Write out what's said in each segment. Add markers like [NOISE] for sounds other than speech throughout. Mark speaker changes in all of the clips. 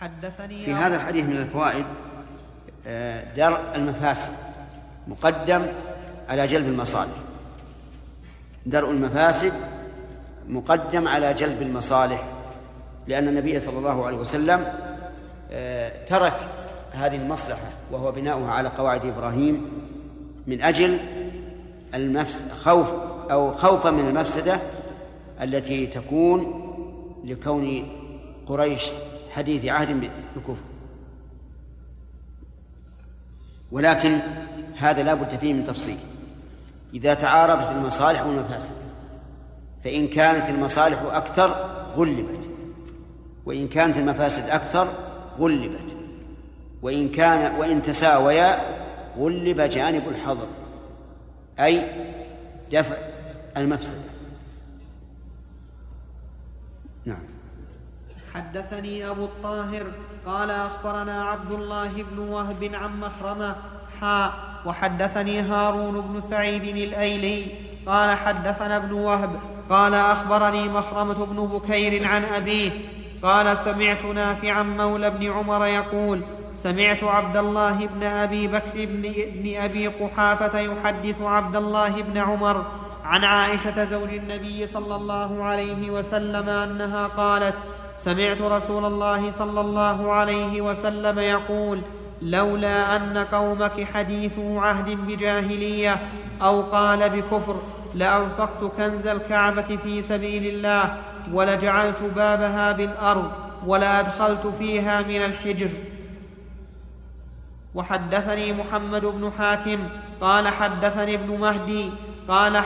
Speaker 1: حدثني
Speaker 2: في هذا الحديث من الفوائد آه، درء المفاسد مقدم على جلب المصالح. درء المفاسد مقدم على جلب المصالح لأن النبي صلى الله عليه وسلم آه، ترك هذه المصلحة وهو بناؤها على قواعد إبراهيم من أجل خوف أو خوفا من المفسدة التي تكون لكون قريش حديث عهد بكفر. ولكن هذا لا بد فيه من تفصيل. إذا تعارضت المصالح والمفاسد فإن كانت المصالح أكثر غلبت. وإن كانت المفاسد أكثر غلبت. وإن كان وإن تساويا غلب جانب الحظر أي دفع المفسدة
Speaker 1: حدثني أبو الطاهر قال أخبرنا عبد الله بن وهب عن مخرمة حاء وحدثني هارون بن سعيد الأيلي قال حدثنا ابن وهب قال أخبرني مخرمة بن بكير عن أبيه قال سمعت نافعا مولى بن عمر يقول سمعت عبد الله بن أبي بكر بن, بن أبي قحافة يحدث عبد الله بن عمر عن عائشة زوج النبي صلى الله عليه وسلم أنها قالت سمعت رسول الله صلى الله عليه وسلم يقول لولا أن قومك حديثو عهد بجاهلية أو قال بكفر لأنفقت كنز الكعبة في سبيل الله ولجعلت بابها بالأرض ولأدخلت فيها من الحجر. وحدثني محمد بن حاتم قال حدثني ابن مهدي قال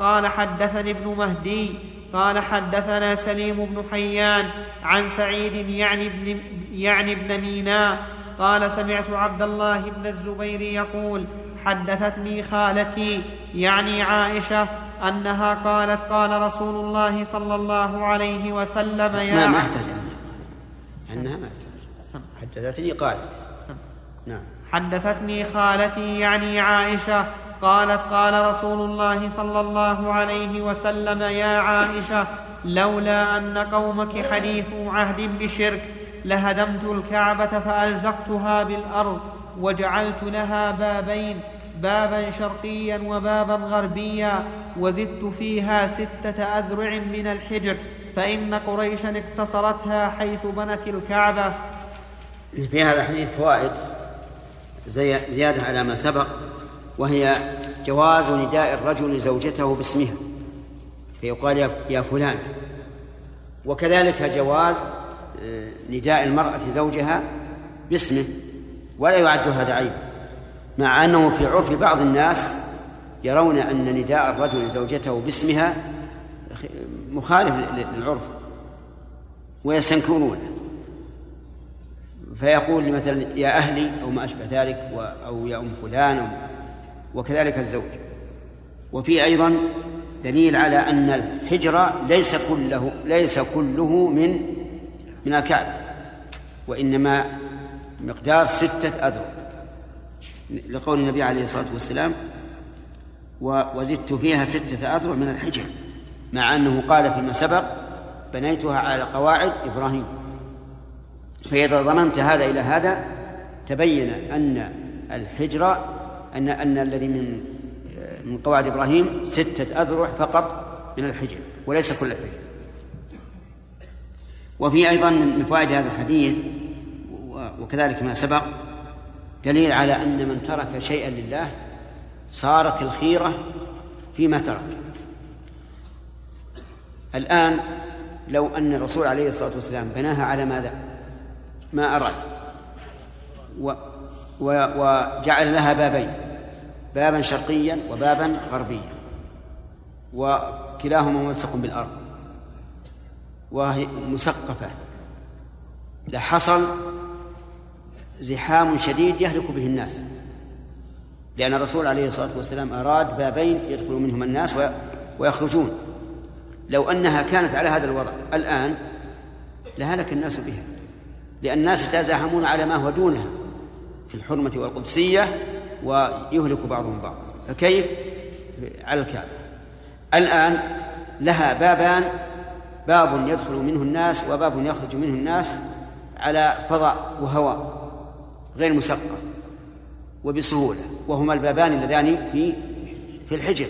Speaker 1: قال حدثني ابن مهدي. قال حدثنا سليم بن حيان عن سعيد يعني ابن يعني ابن ميناء قال سمعت عبد الله بن الزبير يقول حدثتني خالتي يعني عائشة أنها قالت قال رسول الله صلى الله عليه وسلم يا
Speaker 2: ما ما أنها ما حدثتني قالت.
Speaker 1: نعم. حدثتني خالتي يعني عائشة قالت قال رسول الله صلى الله عليه وسلم يا عائشة لولا أن قومك حديث عهد بشرك لهدمت الكعبة فألزقتها بالأرض وجعلت لها بابين بابا شرقيا وبابا غربيا وزدت فيها ستة أذرع من الحجر فإن قريشا اقتصرتها حيث بنت الكعبة.
Speaker 2: في هذا الحديث فوائد زيادة على ما سبق. وهي جواز نداء الرجل زوجته باسمها. فيقال يا فلان. وكذلك جواز آه، نداء المرأة زوجها باسمه ولا يعد هذا عيبا. مع أنه في عرف بعض الناس يرون أن نداء الرجل زوجته باسمها مخالف للعرف ويستنكرونه. فيقول مثلا يا أهلي أو ما أشبه ذلك أو يا أم فلان وكذلك الزوج. وفي أيضا دليل على أن الحجر ليس كله ليس كله من من الكعبة وإنما مقدار ستة أذرع. لقول النبي عليه الصلاة والسلام وزدت فيها ستة أذرع من الحجر. مع أنه قال فيما سبق بنيتها على قواعد إبراهيم. فإذا ضممت هذا إلى هذا تبين أن الحجر أن أن الذي من من قواعد إبراهيم ستة أذرع فقط من الحجر وليس كل الحجر وفي أيضا من فوائد هذا الحديث وكذلك ما سبق دليل على أن من ترك شيئا لله صارت الخيرة فيما ترك. الآن لو أن الرسول عليه الصلاة والسلام بناها على ماذا؟ ما أراد. و وجعل لها بابين. بابا شرقيا وبابا غربيا وكلاهما ملصق بالأرض وهي مسقفة لحصل زحام شديد يهلك به الناس لأن الرسول عليه الصلاة والسلام أراد بابين يدخل منهما الناس ويخرجون. لو أنها كانت على هذا الوضع الآن لهلك الناس بها لأن الناس يتزاحمون على ما هو دونها في الحرمة والقدسية ويهلك بعضهم بعضا فكيف؟ على الكعبة. الآن لها بابان باب يدخل منه الناس وباب يخرج منه الناس على فضاء وهواء غير مسقف وبسهولة. وهما البابان اللذان في في الحجر.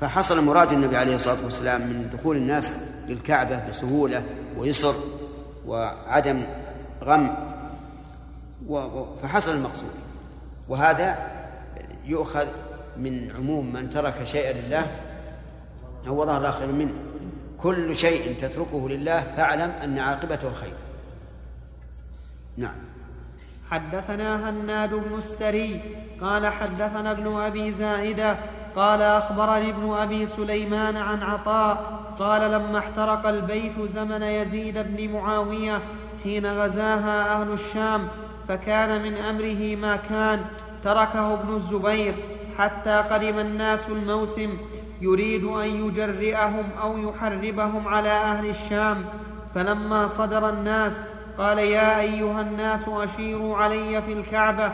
Speaker 2: فحصل مراد النبي عليه الصلاة والسلام من دخول الناس للكعبة بسهولة ويسر وعدم غم فحصل المقصود. وهذا يؤخذ من عموم من ترك شيئا لله عوضه الله خير منه. كل شيء تتركه لله فاعلم أن عاقبته خير نعم.
Speaker 1: حدثنا هناد بن السري قال حدثنا ابن أبي زائدة قال أخبرني ابن أبي سليمان عن عطاء قال لما احترق البيت زمن يزيد بن معاوية حين غزاها أهل الشام فكان من أمره ما كان. تركه ابن الزبير حتى قدم الناس الموسم. يريد أن يجرئهم أو يحربهم على أهل الشام. فلما صدر الناس قال يا أيها الناس أشيروا علي في الكعبة.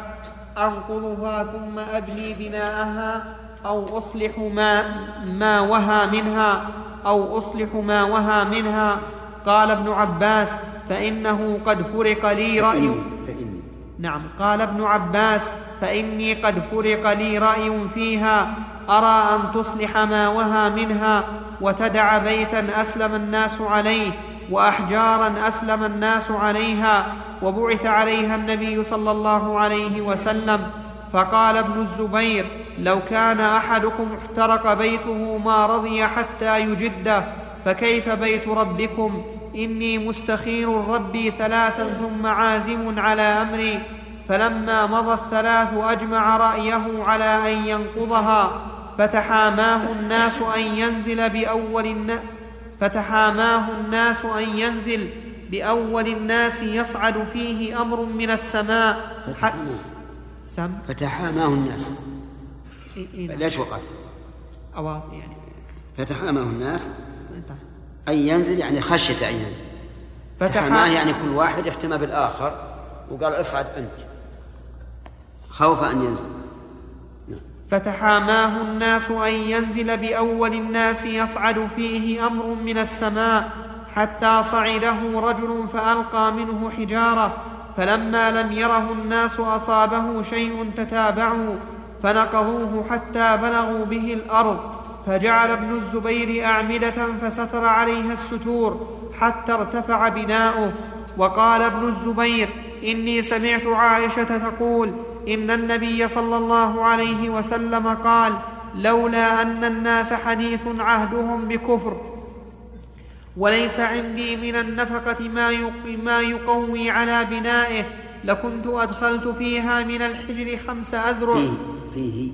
Speaker 1: أنقضها ثم أبني بناءها أو أصلح ما ما وهى منها أو أصلح ما وهى منها. قال ابن عباس فإنه قد فرق لي رأي. نعم. قال ابن عباس فإني قد فرق لي رأي فيها أرى أن تصلح ما وهى منها وتدع بيتا أسلم الناس عليه وأحجارا أسلم الناس عليها وبعث عليها النبي صلى الله عليه وسلم. فقال ابن الزبير لو كان أحدكم احترق بيته ما رضي حتى يجده فكيف بيت ربكم؟ إني مستخير ربي ثلاثا ثم عازم على أمري. فلما مضى الثلاث أجمع رأيه على أن ينقضها. فتحاماه الناس أن ينزل بأول الناس فتحاماه الناس أن ينزل بأول الناس يصعد فيه أمر من السماء.
Speaker 2: سم؟ فتحاماه الناس. إيه إيه ليش وقعت؟
Speaker 1: أواص يعني.
Speaker 2: فتحاماه الناس أن ينزل يعني خشية أن ينزل. فتحاماه يعني كل واحد احتمى بالآخر وقال اصعد أنت. خوف أن ينزل.
Speaker 1: فتحاماه الناس أن ينزل بأول الناس يصعد فيه أمر من السماء حتى صعده رجل فألقى منه حجارة فلما لم يره الناس أصابه شيء تتابعوا فنقضوه حتى بلغوا به الأرض. فجعل ابن الزبير أعمدة فستر عليها الستور حتى ارتفع بناؤه وقال ابن الزبير إني سمعت عائشة تقول إن النبي صلى الله عليه وسلم قال لولا أن الناس حديث عهدهم بكفر وليس عندي من النفقة ما يقوي على بنائه لكنت أدخلت فيها من الحجر خمس أذرع. فيه.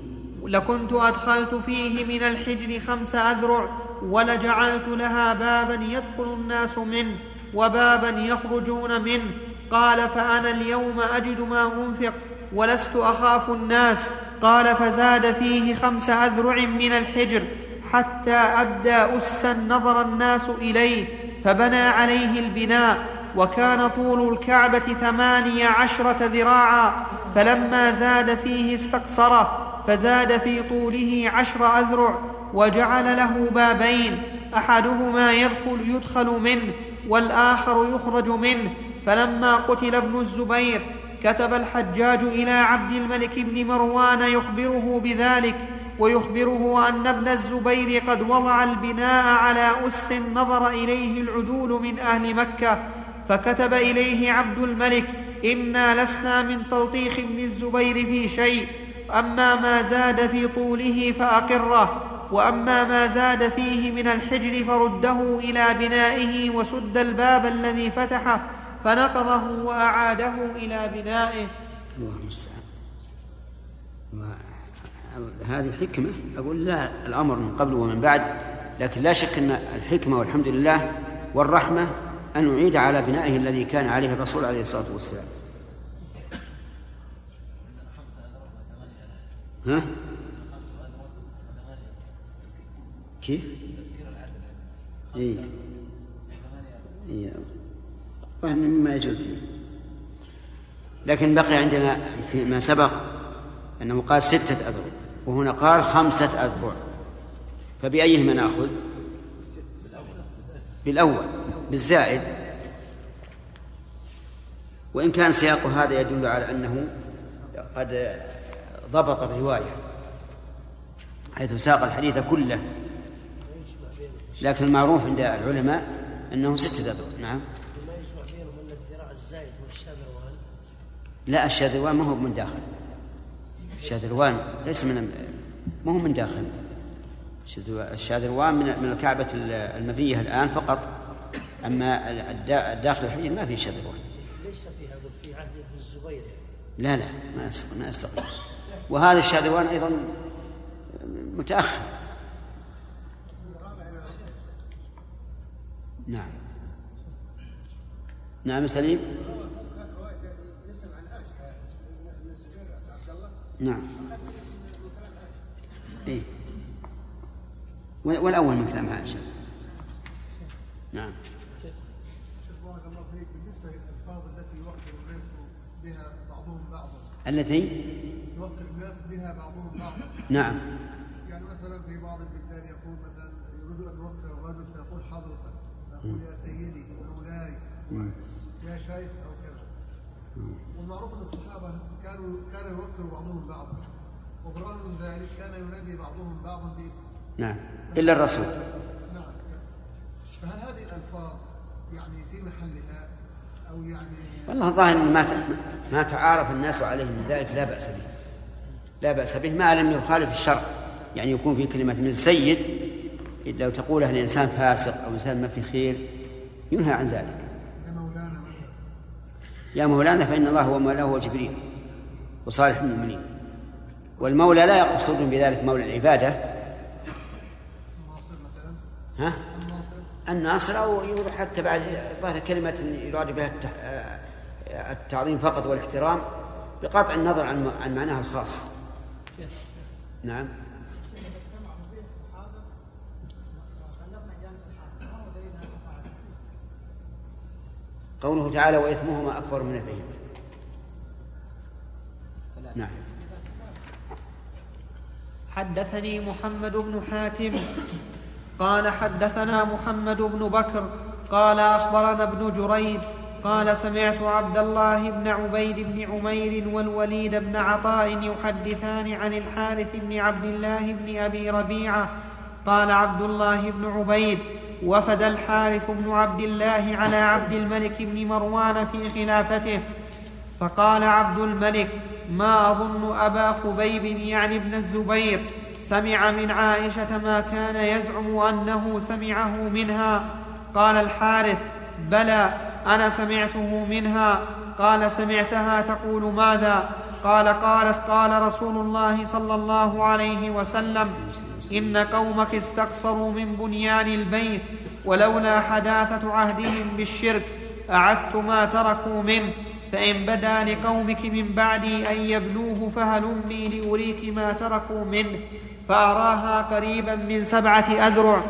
Speaker 1: لكنت أدخلت فيه من الحجر خمس أذرع ولجعلت لها بابا يدخل الناس منه وبابا يخرجون منه. قال فأنا اليوم أجد ما أنفق ولست أخاف الناس. قال فزاد فيه خمس أذرع من الحجر حتى أبدى أسا نظر الناس إليه فبنى عليه البناء. وكان طول الكعبة ثماني عشرة ذراعا فلما زاد فيه استقصره فزاد في طوله عشر أذرع وجعل له بابين. أحدهما يدخل يدخل منه والآخر يخرج منه. فلما قتل ابن الزبير كتب الحجاج إلى عبد الملك بن مروان يخبره بذلك ويخبره أن ابن الزبير قد وضع البناء على أس نظر إليه العدول من أهل مكة فكتب إليه عبد الملك إنا لسنا من تلطيخ ابن الزبير في شيء. أما ما زاد في طوله فأقره وأما ما زاد فيه من الحجر فرده إلى بنائه وسد الباب الذي فتحه فنقضه وأعاده إلى بنائه.
Speaker 2: الله المستعان هذه حكمة. أقول لا الأمر من قبل ومن بعد لكن لا شك أن الحكمة والحمد لله والرحمة أن نعيد على بنائه الذي كان عليه الرسول عليه الصلاة والسلام. ها؟ كيف؟ إيه؟ إيه مما يجوز فيه لكن بقي عندنا فيما سبق أنه قال ستة أذرع وهنا قال خمسة أذرع فبأيهما نأخذ بالأول بالزائد وإن كان سياق هذا يدل على أنه قد ضبط الرواية حيث ساق الحديث كله. لكن المعروف عند العلماء أنه ستة أذرع نعم. لا الشاذروان ما هو من داخل. الشاذروان ليس من ما هو من داخل. الشاذروان من من الكعبة المبنية الآن فقط. أما الداخل الحجر ما في شاذروان. ليس في هذا في عهد ابن الزبير. لا لا ما ما يستقيم وهذا الشاذروان أيضا متأخر. نعم. نعم سليم. نعم. إيه؟ والأول من كلام عائشة نعم. بارك الله فيك. بالنسبة للألفاظ التي الناس بها بعضهم بعضا. التي؟ نعم. يعني مثلا في بعض البلدان يقول مثلا يريد أن يوقر الرجل فيقول حضرتك يقول يا سيدي مولاي يا شيخ أو كذا. والمعروف أن الصحابة كانوا كان يوقر بعضهم بعضا. وبالرغم من ذلك كان ينادي بعضهم بعضا باسمه. نعم. إلا الرسول. نعم. فهل هذه الألفاظ يعني في محلها؟ أو يعني والله الظاهر ما ما تعارف الناس عليه من ذلك لا بأس به. لا بأس به ما لم يخالف الشرع. يعني يكون في كلمة من سيد لو تقولها الإنسان فاسق أو إنسان ما في خير ينهى عن ذلك. يا مولانا. فإن الله هو مولاه وجبريل وصالح المؤمنين. والمولى لا يقصدون بذلك مولى العبادة. ها؟ الناصر أو يروح حتى بعد ظهر كلمة يراد بها التعظيم فقط والاحترام بقطع النظر عن عن معناها الخاص. نعم. قوله تعالى وإثمهما أكبر من نفعهما نعم.
Speaker 1: حدثني محمد بن حاتم. قال حدثنا محمد بن بكر. قال أخبرنا ابن جريج. قال سمعت عبد الله بن عبيد بن عمير والوليد بن عطاء يحدثان عن الحارث بن عبد الله بن أبي ربيعة. قال عبد الله بن عبيد وفد الحارث بن عبد الله على عبد الملك بن مروان في خلافته. فقال عبد الملك ما أظن أبا خبيب يعني ابن الزبير. سمع من عائشة ما كان يزعم أنه سمعه منها. قال الحارث بلى أنا سمعته منها؟ قال سمعتها تقول ماذا؟ قال قالت قال رسول الله صلى الله عليه وسلم إن قومك استقصروا من بنيان البيت ولولا حداثة عهدهم بالشرك أعدت ما تركوا منه فإن بدا لقومك من بعدي أن يبلوه فهلمي لأريك ما تركوا منه فأراها قريبا من سبعة أذرع.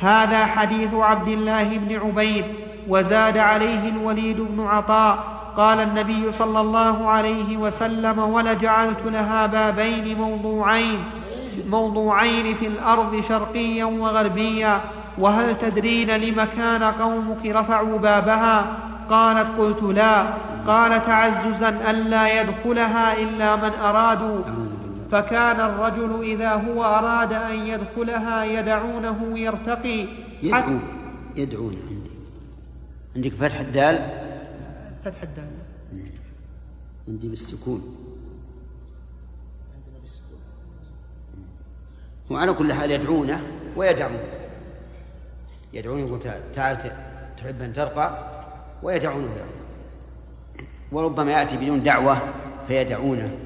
Speaker 1: هذا حديث عبد الله بن عبيد وزاد عليه الوليد بن عطاء قال النبي صلى الله عليه وسلم ولجعلت لها بابين موضوعين موضوعين في الأرض شرقيا وغربيا وهل تدرين لم كان قومك رفعوا بابها؟ قالت قلت لا. قال تعززا ألا يدخلها إلا من أرادوا. فكان الرجل إذا هو أراد أن يدخلها يدعونه يرتقي.
Speaker 2: يدعون يدعون عندك فتح الدال؟
Speaker 1: فتح الدال.
Speaker 2: عندي بالسكون. وعلى كل حال يدعونه ويدعونه. يدعونه يقول تعال تحب أن ترقى؟ ويدعونه وربما يأتي بدون دعوة فيدعونه.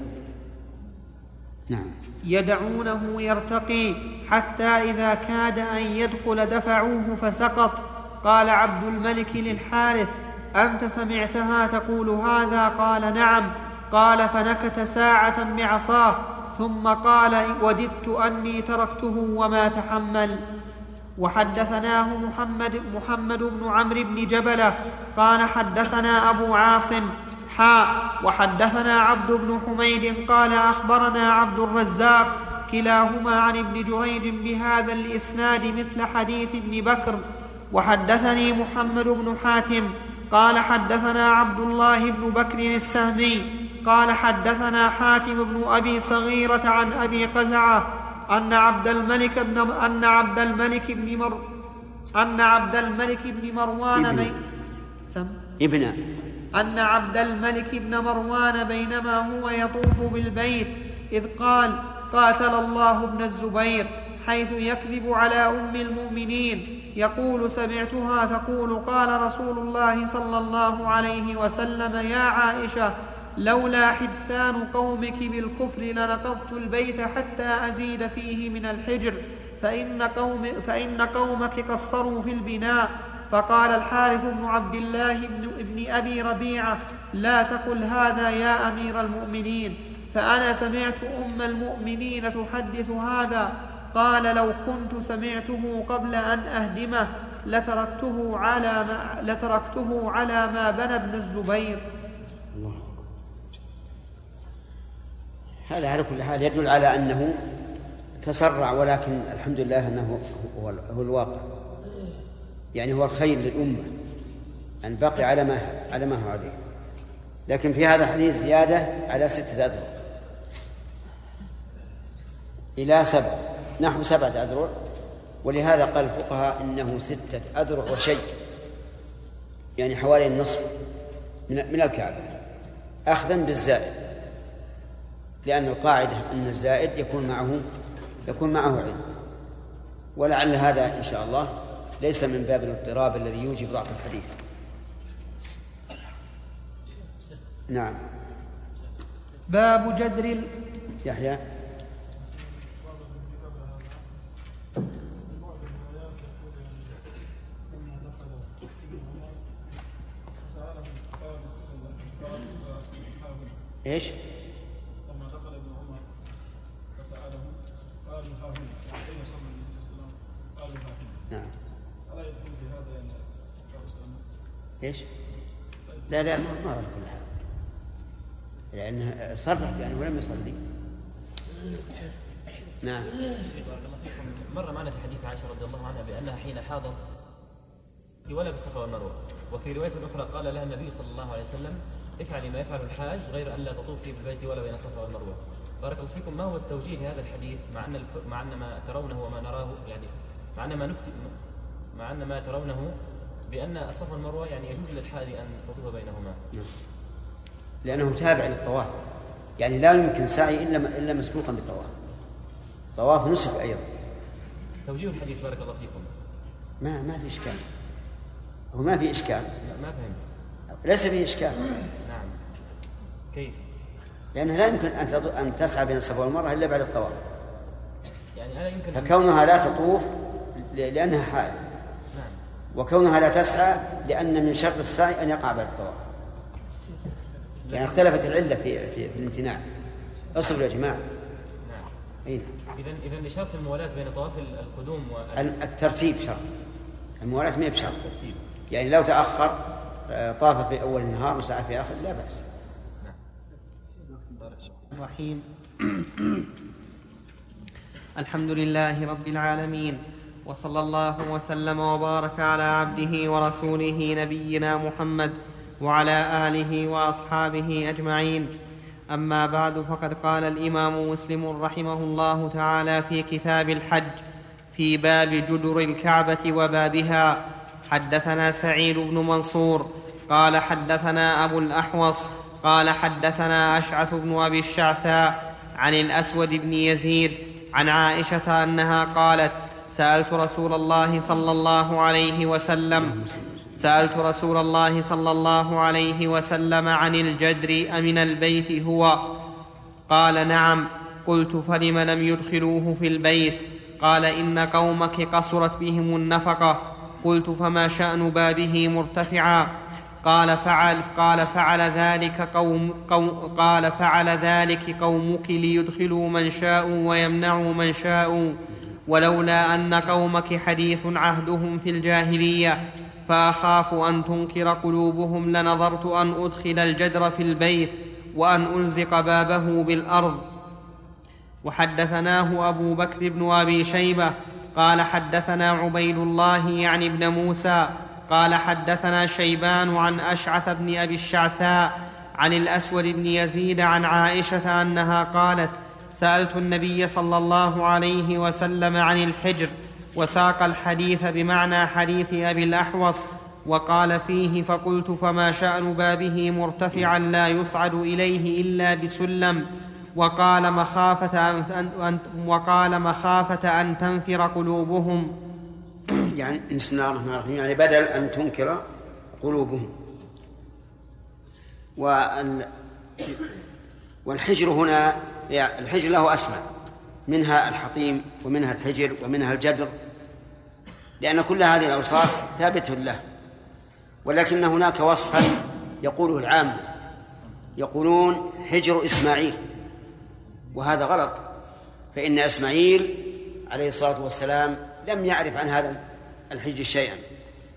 Speaker 2: نعم.
Speaker 1: يدعونه يرتقي حتى إذا كاد أن يدخل دفعوه فسقط. قال عبد الملك للحارث أنت سمعتها تقول هذا؟ قال نعم. قال فنكت ساعة بعصاه ثم قال وددت أني تركته وما تحمل. وحدثناه محمد محمد بن عمرو بن جبله قال حدثنا أبو عاصم حاء وحدثنا عبد بن حميد قال أخبرنا عبد الرزاق كلاهما عن ابن جريج بهذا الإسناد مثل حديث ابن بكر. وحدثني محمد بن حاتم قال حدثنا عبد الله بن بكر السهمي قال حدثنا حاتم بن أبي صغيرة عن أبي قزعة أن عبد الملك بن أن عبد الملك بن مر أن عبد الملك بن مروان ابن بي...
Speaker 2: سم ابن
Speaker 1: أن عبد الملك بن مروان بينما هو يطوف بالبيت إذ قال قاتل الله ابن الزبير حيث يكذب على أم المؤمنين يقول سمعتها تقول قال رسول الله صلى الله عليه وسلم يا عائشة لولا حدثان قومك بالكفر لنقضت البيت حتى أزيد فيه من الحجر فإن, قوم فإن قومك قصروا في البناء. فقال الحارث بن عبد الله بن, ابن أبي ربيعة لا تقل هذا يا أمير المؤمنين فأنا سمعت أم المؤمنين تحدث هذا قال لو كنت سمعته قبل أن أهدمه لتركته على ما, لتركته على ما بنى ابن الزبير. الله.
Speaker 2: هذا على كل حال يدل على أنه تسرع ولكن الحمد لله أنه هو الواقع. يعني هو الخير للأمة أن بقي على ما على ما هو عليه. لكن في هذا الحديث زيادة على ستة أذرع إلى سبع. نحو سبعة أذرع ولهذا قال الفقهاء إنه ستة أذرع وشيء يعني حوالي النصف من من الكعبة. أخذا بالزائد لأن القاعدة أن الزائد يكون معه يكون معه علم. ولعل هذا إن شاء الله ليس من باب الاضطراب الذي يوجب ضعف الحديث. نعم.
Speaker 1: باب جدر
Speaker 2: يحيى؟ لا ما ما على كل حال لأنه صرف يعني ولم يصلي. نعم.
Speaker 3: مر معنا في حديث عائشة رضي الله عنها بأنها حين حاضت ولا بالصفا والمروة وفي رواية أخرى قال لها النبي صلى الله عليه وسلم افعلي ما يفعل الحاج غير أن لا تطوفي بالبيت ولا بين الصفا والمروة. بارك الله فيكم. ما هو التوجيه لهذا الحديث؟ مع أن مع أن ما ترونه وما نراه يعني مع أن ما نفتي مع أن ما ترونه بأن الصفا والمروة يعني يجوز للحاج أن تطوف بينهما. نعم.
Speaker 2: لأنه تابع للطواف. يعني لا يمكن سعي إلا إلا مسبوقا بالطواف. طواف نسك أيضا.
Speaker 3: توجيه الحديث بارك الله فيكم.
Speaker 2: ما ما في إشكال. هو ما في إشكال.
Speaker 3: ما فهمت.
Speaker 2: ليس فيه إشكال.
Speaker 3: نعم. كيف؟
Speaker 2: لأنه لا يمكن أن أن تسعى بين الصفا والمروة إلا بعد الطواف.
Speaker 3: يعني هذا يمكن
Speaker 2: فكونها لا تطوف لأنها حائل. وكونها لا تسعى لأن من شرط السعي أن يقع بعد الطواف. يعني اختلفت العلة في في, في الامتناع. اصبروا يا جماعة.
Speaker 3: نعم. أين إذا إذا لشرط الموالاة بين طواف القدوم
Speaker 2: الترتيب شرط. الموالاة ما هي بشرط. يعني لو تأخر آه، طاف في أول النهار وسعى في آخر لا بأس. نعم.
Speaker 1: الرحيم. الحمد لله رب العالمين. وصلى الله وسلم وبارك على عبده ورسوله نبينا محمد وعلى آله وأصحابه أجمعين. أما بعد فقد قال الإمام مسلم رحمه الله تعالى في كتاب الحج في باب جدر الكعبة وبابها حدثنا سعيد بن منصور قال حدثنا أبو الأحوص قال حدثنا أشعث بن أبي الشعثاء عن الأسود بن يزيد عن عائشة أنها قالت سألت رسول الله صلى الله عليه وسلم سألت رسول الله صلى الله عليه وسلم عن الجدر أمن البيت هو؟ قال نعم. قلت فلم لم يدخلوه في البيت؟ قال إن قومك قصرت بهم النفقة. قلت فما شأن بابه مرتفعا؟ قال فعل قال فعل ذلك قوم, قوم قال فعل ذلك قومك ليدخلوا من شاءوا ويمنعوا من شاءوا. ولولا أن قومك حديث عهدهم في الجاهلية فأخاف أن تنكر قلوبهم لنظرت أن أدخل الجدر في البيت وأن ألزق بابه بالأرض. وحدثناه أبو بكر بن أبي شيبة قال حدثنا عبيد الله يعني ابن موسى قال حدثنا شيبان عن أشعث بن أبي الشعثاء عن الأسود بن يزيد عن عائشة أنها قالت سألت النبي صلى الله عليه وسلم عن الحجر وساق الحديث بمعنى حديث أبي الأحوص وقال فيه فقلت فما شأن بابه مرتفعا لا يصعد إليه إلا بسلم وقال مخافة أن, وقال مخافة أن تنفر قلوبهم. [COUGHS]
Speaker 2: يعني بسم الله الرحمن الرحيم. يعني بدل أن تنكر قلوبهم. والحجر هنا الحجر له أسماء منها الحطيم ومنها الحجر ومنها الجدر لأن كل هذه الأوصاف ثابتة له ولكن هناك وصفا يقوله العام يقولون حجر إسماعيل وهذا غلط فإن إسماعيل عليه الصلاة والسلام لم يعرف عن هذا الحجر شيئا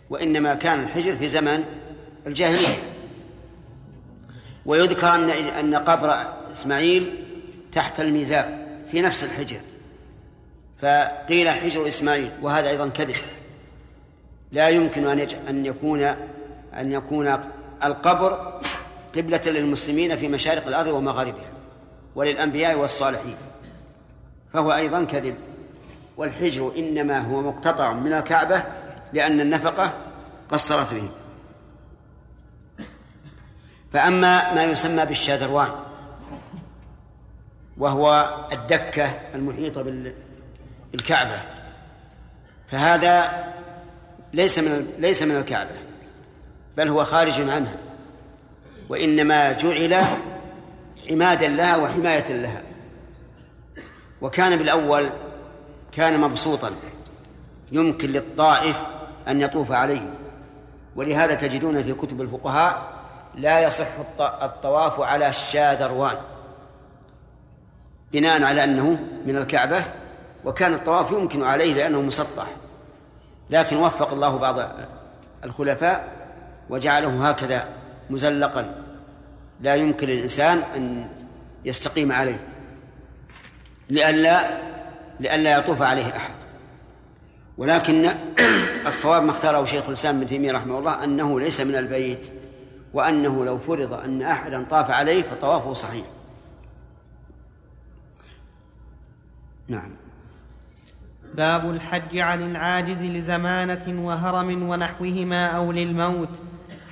Speaker 2: وإنما كان الحجر في زمن الجاهلية. ويذكر أن أن قبر إسماعيل تحت الميزاب في نفس الحجر. فقيل حجر إسماعيل وهذا أيضا كذب. لا يمكن أن أن يكون أن يكون القبر قبلة للمسلمين في مشارق الأرض ومغاربها وللأنبياء والصالحين. فهو أيضا كذب. والحجر إنما هو مقتطع من الكعبة لأن النفقة قصرت به. فأما ما يسمى بالشاذروان وهو الدكة المحيطة بالكعبة. فهذا ليس من ليس من الكعبة بل هو خارج عنها. وإنما جعل عمادا لها وحماية لها. وكان بالأول كان مبسوطا يمكن للطائف أن يطوف عليه. ولهذا تجدون في كتب الفقهاء لا يصح الطواف على الشاذروان. بناء على أنه من الكعبة وكان الطواف يمكن عليه لأنه مسطح. لكن وفق الله بعض الخلفاء وجعله هكذا مزلقا. لا يمكن للإنسان أن يستقيم عليه. لئلا لئلا يطوف عليه أحد. ولكن [COUGHS] الصواب ما اختاره شيخ الإسلام ابن تيمية رحمه الله أنه ليس من البيت وأنه لو فرض أن أحدا طاف عليه فطوافه صحيح. نعم.
Speaker 1: باب الحج عن العاجز لزمانة وهرم ونحوهما أو للموت.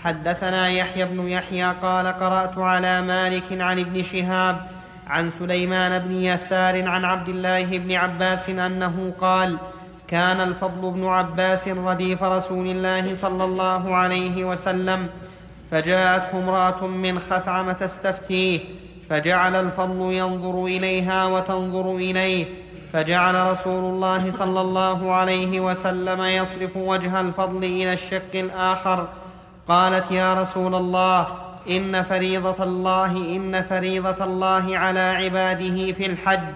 Speaker 1: حدثنا يحيى بن يحيى قال قرأت على مالك عن ابن شهاب عن سليمان بن يسار عن عبد الله بن عباس أنه قال كان الفضل بن عباس رديف رسول الله صلى الله عليه وسلم فجاءته امرأة من خثعم تستفتيه فجعل الفضل ينظر إليها وتنظر إليه فجعل رسول الله صلى الله عليه وسلم يصرف وجه الفضل إلى الشق الآخر. قالت يا رسول الله إن فريضة الله إن فريضة الله على عباده في الحج.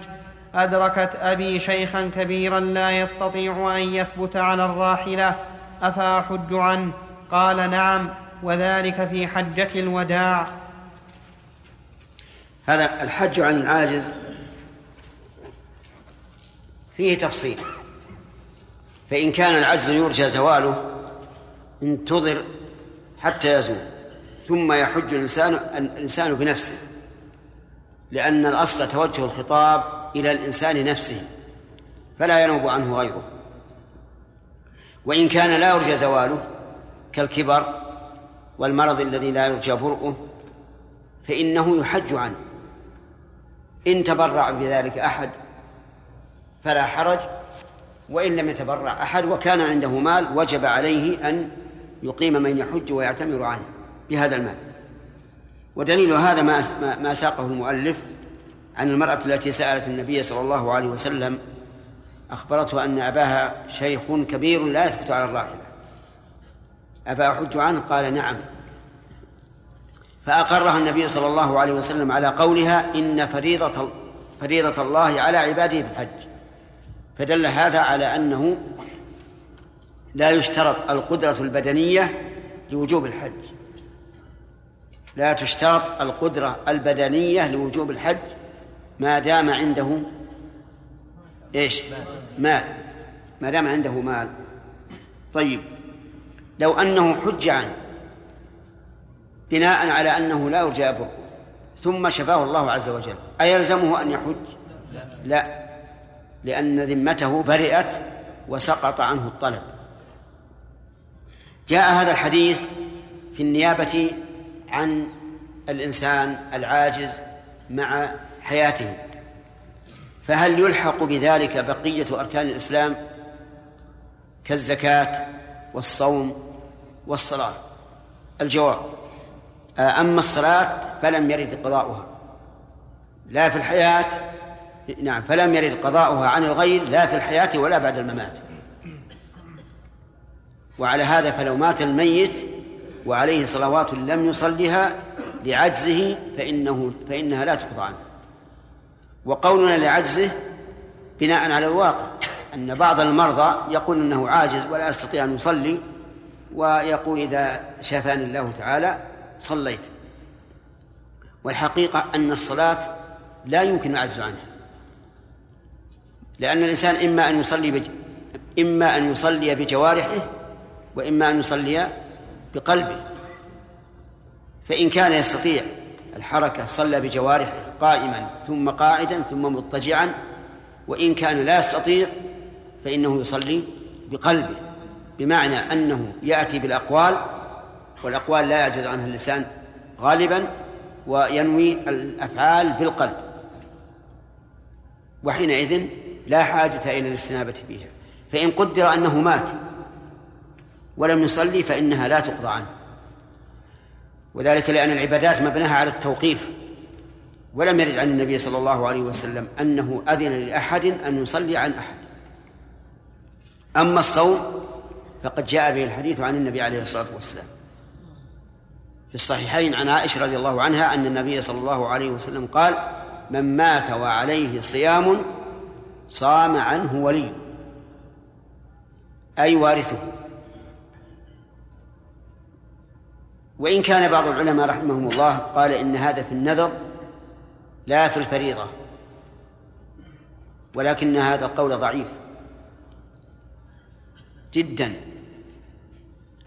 Speaker 1: أدركت أبي شيخا كبيرا لا يستطيع أن يثبت على الراحلة افاحج عنه؟ قال نعم وذلك في حجة الوداع.
Speaker 2: هذا الحج عن العاجز فيه تفصيل. فإن كان العجز يرجى زواله انتظر حتى يزول. ثم يحج الإنسان الإنسان بنفسه لأن الأصل توجه الخطاب إلى الإنسان نفسه فلا ينوب عنه غيره. وإن كان لا يرجى زواله كالكبر والمرض الذي لا يرجى برؤه فإنه يحج عنه. إن تبرع بذلك أحد فلا حرج وإن لم يتبرع أحد وكان عنده مال وجب عليه أن يقيم من يحج ويعتمر عنه بهذا المال. ودليل هذا ما ما ساقه المؤلف عن المرأة التي سألت النبي صلى الله عليه وسلم أخبرته أن أباها شيخ كبير لا يثبت على الراحلة. أبا أحج عنه؟ قال نعم. فأقرها النبي صلى الله عليه وسلم على قولها إن فريضة فريضة الله على عباده بالحج فدل هذا على أنه لا يشترط القدرة البدنية لوجوب الحج. لا تشترط القدرة البدنية لوجوب الحج ما دام عنده إيش؟ مال. ما دام عنده مال. طيب. لو أنه حج عنه بناء على أنه لا يرجى بره ثم شفاه الله عز وجل أيلزمه أن يحج؟ لا. لأن ذمته برئت وسقط عنه الطلب. جاء هذا الحديث في النيابة عن الإنسان العاجز مع حياته. فهل يلحق بذلك بقية أركان الإسلام كالزكاة والصوم والصلاة؟ الجواب أما الصلاة فلم يرد قضاؤها. لا في الحياة نعم فلم يرد قضاؤها عن الغير لا في الحياة ولا بعد الممات. وعلى هذا فلو مات الميت وعليه صلوات لم يصلها لعجزه فإنه فإنها لا تقضى عنه. وقولنا لعجزه بناء على الواقع أن بعض المرضى يقول أنه عاجز ولا يستطيع أن يصلي ويقول إذا شفاني الله تعالى صليت. والحقيقة أن الصلاة لا يمكن العجز عنها. لأن الإنسان إما أن يصلي بج... إما أن يصلي بجوارحه وإما أن يصلي بقلبه. فإن كان يستطيع الحركة صلى بجوارحه قائما ثم قاعدا ثم مضطجعا وإن كان لا يستطيع فإنه يصلي بقلبه. بمعنى أنه يأتي بالأقوال والأقوال لا يعجز عنها اللسان غالبا وينوي الأفعال بالقلب. وحينئذ لا حاجة إلى الاستنابة فيها فإن قدر أنه مات ولم يصلي فإنها لا تقضى عنه. وذلك لأن العبادات مبناها على التوقيف. ولم يرد عن النبي صلى الله عليه وسلم أنه أذن لأحد أن يصلي عن أحد. أما الصوم فقد جاء به الحديث عن النبي عليه الصلاة والسلام. في الصحيحين عن عائشة رضي الله عنها أن النبي صلى الله عليه وسلم قال من مات وعليه صيام صام عنه ولي. أي وارثه. وإن كان بعض العلماء رحمهم الله قال إن هذا في النذر لا في الفريضة. ولكن هذا القول ضعيف. جدا.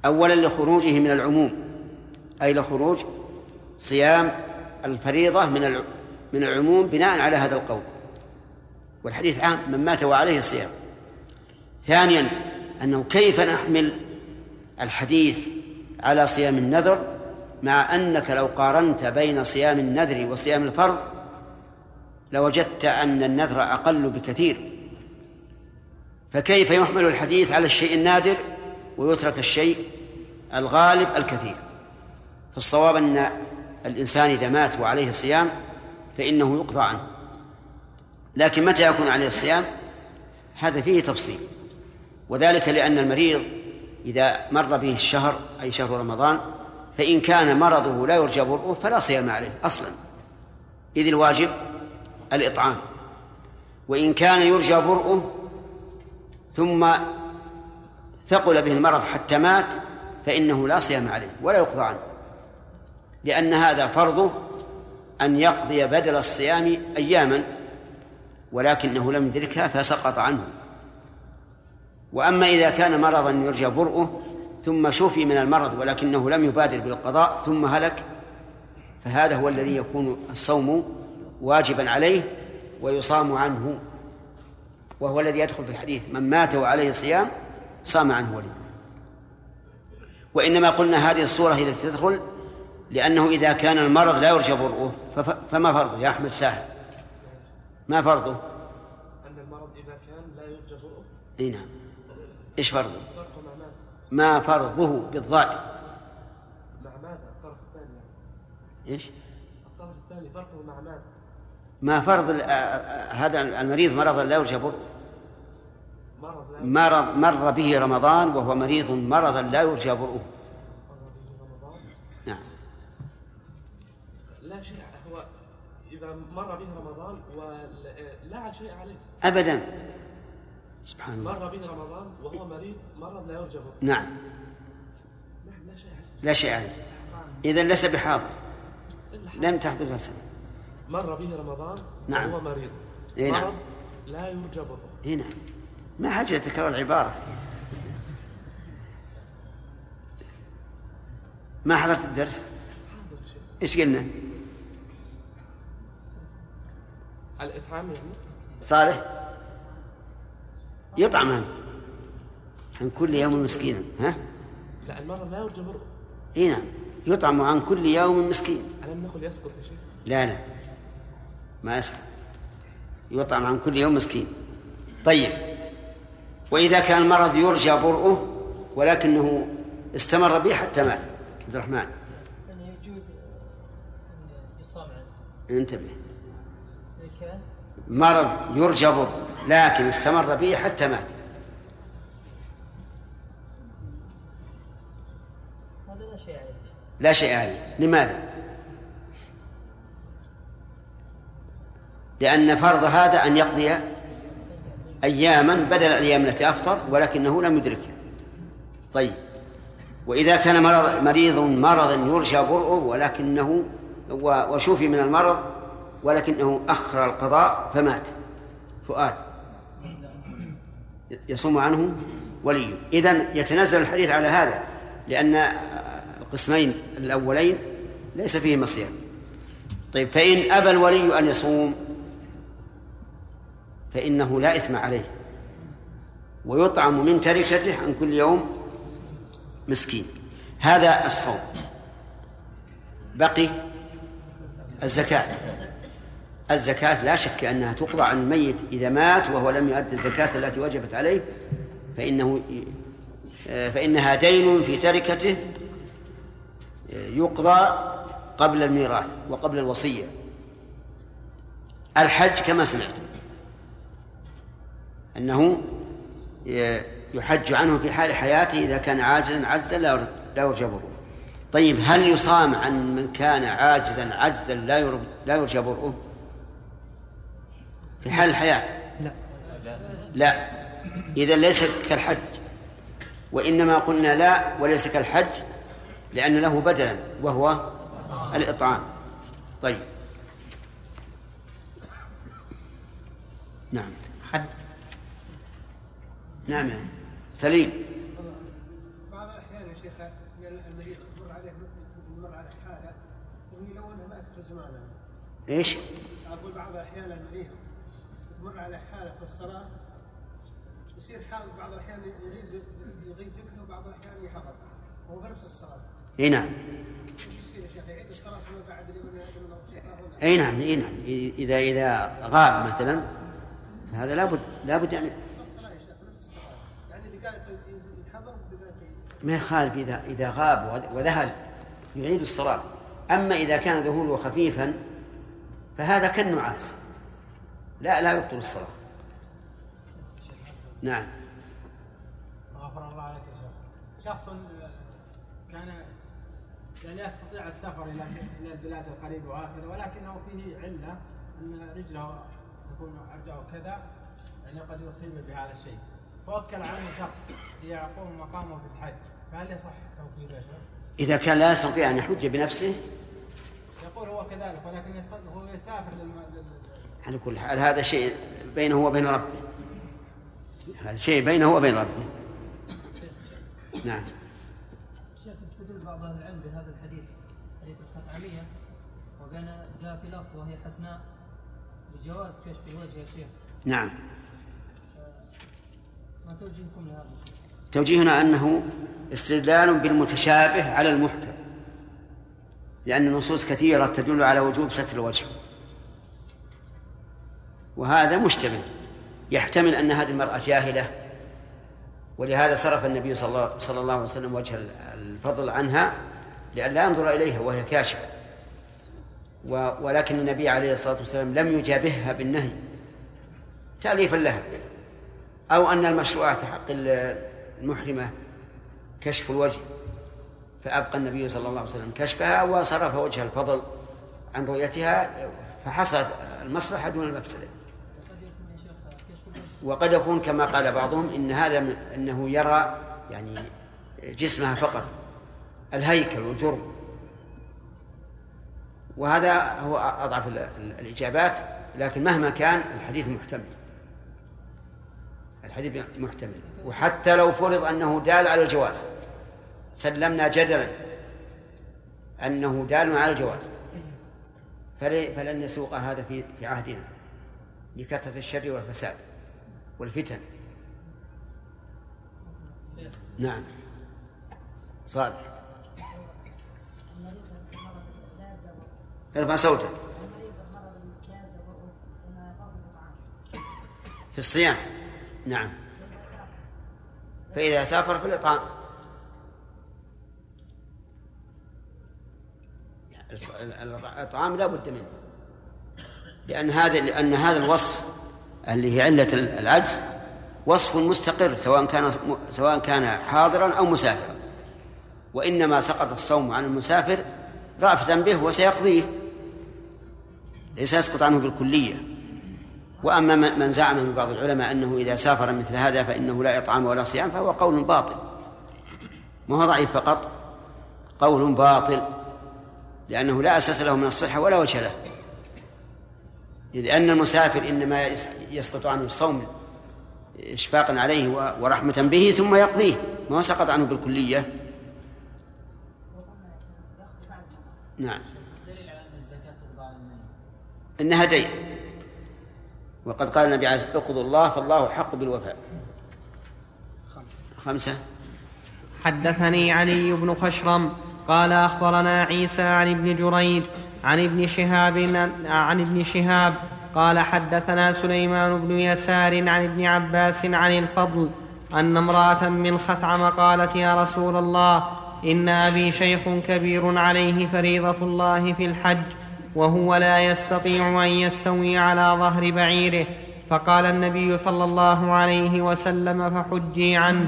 Speaker 2: أولا لخروجه من العموم. أي لخروج صيام الفريضة من من العموم بناء على هذا القول. والحديث عام من مات وعليه صيام. ثانيا أنه كيف نحمل الحديث على صيام النذر مع أنك لو قارنت بين صيام النذر وصيام الفرض لوجدت أن النذر أقل بكثير. فكيف يحمل الحديث على الشيء النادر ويترك الشيء الغالب الكثير؟ فالصواب أن الإنسان إذا مات وعليه صيام فإنه يقضى عنه. لكن متى يكون عليه الصيام؟ هذا فيه تفصيل. وذلك لأن المريض إذا مر به الشهر أي شهر رمضان فإن كان مرضه لا يرجى برؤه فلا صيام عليه أصلا. إذ الواجب الإطعام. وإن كان يرجى برؤه ثم ثقل به المرض حتى مات فإنه لا صيام عليه ولا يقضى عنه. لأن هذا فرضه أن يقضي بدل الصيام أياما. ولكنه لم يدركها فسقط عنه. وأما إذا كان مرضا يرجى برؤه ثم شفي من المرض ولكنه لم يبادر بالقضاء ثم هلك فهذا هو الذي يكون الصوم واجبا عليه ويصام عنه. وهو الذي يدخل في الحديث من مات وعليه صيام صام عنه وليه وإنما قلنا هذه الصورة التي تدخل لأنه إذا كان المرض لا يرجى برؤه فما فرضه يا أحمد ساهل. ما فرضه؟
Speaker 4: أن المرض إذا كان لا يرجى برؤه
Speaker 2: إي نعم. إيش فرضه؟ ما فرضه بالضاد
Speaker 4: مع ماذا؟ الطرف الثاني.
Speaker 2: إيش؟
Speaker 4: الطرف الثاني فرقه مع ماذا؟
Speaker 2: ما فرض هذا المريض مرضا لا يرجى برؤه
Speaker 4: مرض
Speaker 2: مرض مر به رمضان وهو مريض مرضا لا يرجى برؤه
Speaker 4: مر به رمضان
Speaker 2: نعم
Speaker 4: لا شيء هو إذا مر به رمضان ولا شيء عليه.
Speaker 2: أبدا. سبحان الله.
Speaker 4: مر به رمضان وهو مريض مرض لا يرجى
Speaker 2: نعم.
Speaker 4: نعم لا شيء عليه.
Speaker 2: لا شيء عليه. إذا ليس بحاضر. لم تحضر نفسه
Speaker 4: مر به رمضان
Speaker 2: نعم.
Speaker 4: وهو مريض.
Speaker 2: إي نعم.
Speaker 4: مرض لا يرجى برؤه
Speaker 2: هنا ما حاجة تكرار العبارة؟ ما حضرت الدرس؟ إيش قلنا؟
Speaker 4: الإطعام يعني؟
Speaker 2: صالح يطعم عن عن كل يوم مسكينا ها؟
Speaker 4: لا المرة لا يرجى برء
Speaker 2: إي نعم يطعم عن كل يوم مسكين.
Speaker 4: ألم نقل يسقط يا شيخ؟
Speaker 2: لا لا ما يسقط. يطعم عن كل يوم مسكين. طيب وإذا كان المرض يرجى برؤه ولكنه استمر به حتى مات عبد الرحمن.
Speaker 5: يعني يجوز أن يصام عنه.
Speaker 2: انتبه. مرض يرجى برؤه لكن استمر به حتى مات.
Speaker 5: هذا لا شيء عليه.
Speaker 2: لا شيء عليه. لماذا؟ لأن فرض هذا أن يقضي أياما بدل الأيام التي أفطر ولكنه لم يدركها طيب. وإذا كان مرض مريض مرضا يرجى برؤه ولكنه و- وشفي من المرض ولكنه أخر القضاء فمات. فؤاد. يصوم عنه وليه إذن يتنزل الحديث على هذا لأن القسمين الأولين ليس فيهما صيام طيب فإن أبى الولي أن يصوم فإنه لا إثم عليه ويطعم من تركته عن كل يوم مسكين. هذا الصوم. بقي الزكاة. الزكاة لا شك أنها تقضى عن الميت إذا مات وهو لم يؤدي الزكاة التي وجبت عليه فإنه فإنها دين في تركته يقضى قبل الميراث وقبل الوصية. الحج كما سمعتم أنه يحج عنه في حال حياته إذا كان عاجزا عجزا لا لا يرجى برؤه طيب هل يصام عن من كان عاجزا عجزا لا يرجى برؤه في حال الحياة.
Speaker 5: لا.
Speaker 2: لا. إذا ليس كالحج. وإنما قلنا لا وليس كالحج لأن له بدلا وهو الإطعام. طيب. نعم.
Speaker 1: حد.
Speaker 2: نعم يا سليم.
Speaker 6: بعض الأحيان يا شيخ المريض تمر عليه تمر على حالة وهي لو ما
Speaker 2: إيش؟
Speaker 6: أقول بعض الأحيان المريض تمر على حاله في الصلاه يصير حال بعض الأحيان يغيب يغيب ذكره وبعض الأحيان يحضر. وهو في نفس الصلاة.
Speaker 2: إي نعم.
Speaker 6: يعيد
Speaker 2: إي نعم إي نعم. إذا إذا غاب مثلا هذا لابد لابد يعني
Speaker 6: يعني
Speaker 2: ما يخالف إذا إذا غاب وذ- وذهل يعيد الصلاة. أما إذا كان ذهوله خفيفا فهذا كالنعاس. لا لا يبطل الصلاة. نعم.
Speaker 7: غفر الله عليك يا شيخ. شخص كان يعني يستطيع السفر إلى إلى البلاد القريبه وهكذا ولكنه فيه علة أن رجله تكون ارجعه كذا يعني قد يصيب بهذا الشيء. فوكل عنه شخص يقوم مقامه في الحج. فهل يصح توكيله يا شيخ؟
Speaker 2: إذا كان لا يستطيع أن يحج بنفسه؟
Speaker 7: يقول هو كذلك ولكن يستطيع هو يسافر للم... لل...
Speaker 2: على كل حال هذا شيء بينه وبين ربه. هذا شيء بينه وبين ربه. نعم.
Speaker 5: شيخ يستدل بعض أهل العلم بهذا الحديث حديث الخثعميه وبين جاء في لفظ وهي حسناء بجواز كشف الوجه يا شيخ.
Speaker 2: نعم.
Speaker 5: ما توجيهكم لهذا؟
Speaker 2: توجيهنا أنه استدلال بالمتشابه على المحكم لأن النصوص كثيرة تدل على وجوب ستر الوجه. وهذا مشتبه. يحتمل أن هذه المرأة جاهلة ولهذا صرف النبي صلى الله, صلى الله عليه وسلم وجه الفضل عنها لئلا ينظر إليها وهي كاشفة. ولكن النبي عليه الصلاة والسلام لم يجابهها بالنهي تأليفا لها. أو أن المشروع في حق ال- المحرمة كشف الوجه فأبقى النبي صلى الله عليه وسلم كشفها وصرف وجه الفضل عن رؤيتها فحصلت المصلحة دون المفسدة
Speaker 5: وقد يكون يا شيخ كشف الوجه
Speaker 2: وقد يكون كما قال بعضهم إن هذا أنه يرى يعني جسمها فقط الهيكل والجرم. وهذا هو أضعف ال- ال- الإجابات لكن مهما كان الحديث محتمل. الحديث محتمل. وحتى لو فرض أنه دال على الجواز سلمنا جدلا أنه دال على الجواز فل- فلن نسوق هذا في في عهدنا لكثرة الشر والفساد. والفتن. نعم. صالح ارفع صوتك. في الصيام. نعم. فإذا سافر في الإطعام الإطعام لا بد منه. لأن هذا لأن هذا الوصف اللي هي علة العجز وصف مستقر سواء كان سواء كان حاضرا أو مسافرا. وإنما سقط الصوم عن المسافر رأفة به وسيقضيه ليس يسقط عنه بالكلية. وأما من زعم من بعض العلماء أنه إذا سافر مثل هذا فإنه لا إطعام ولا صيام فهو قول باطل. ما هو ضعيف فقط؟ قول باطل لأنه لا أساس له من الصحة ولا وجه له. إذ أن المسافر إنما يسقط عنه الصوم إشفاقا عليه ورحمة به ثم يقضيه. ما سقط عنه بالكلية. نعم. إنها دين. وقد قال النبي عليه الصلاة اقضوا الله فالله حق بالوفاء. خمسة.
Speaker 1: حدثني علي بن خشرم قال أخبرنا عيسى عن ابن جريج عن ابن شهاب عن ابن شهاب قال حدثنا سليمان بن يسار عن ابن عباس عن الفضل أن امرأة من خثعم قالت يا رسول الله إن أبي شيخ كبير عليه فريضة الله في الحج وهو لا يستطيع أن يستوي على ظهر بعيره فقال النبي صلى الله عليه وسلم فحجي عنه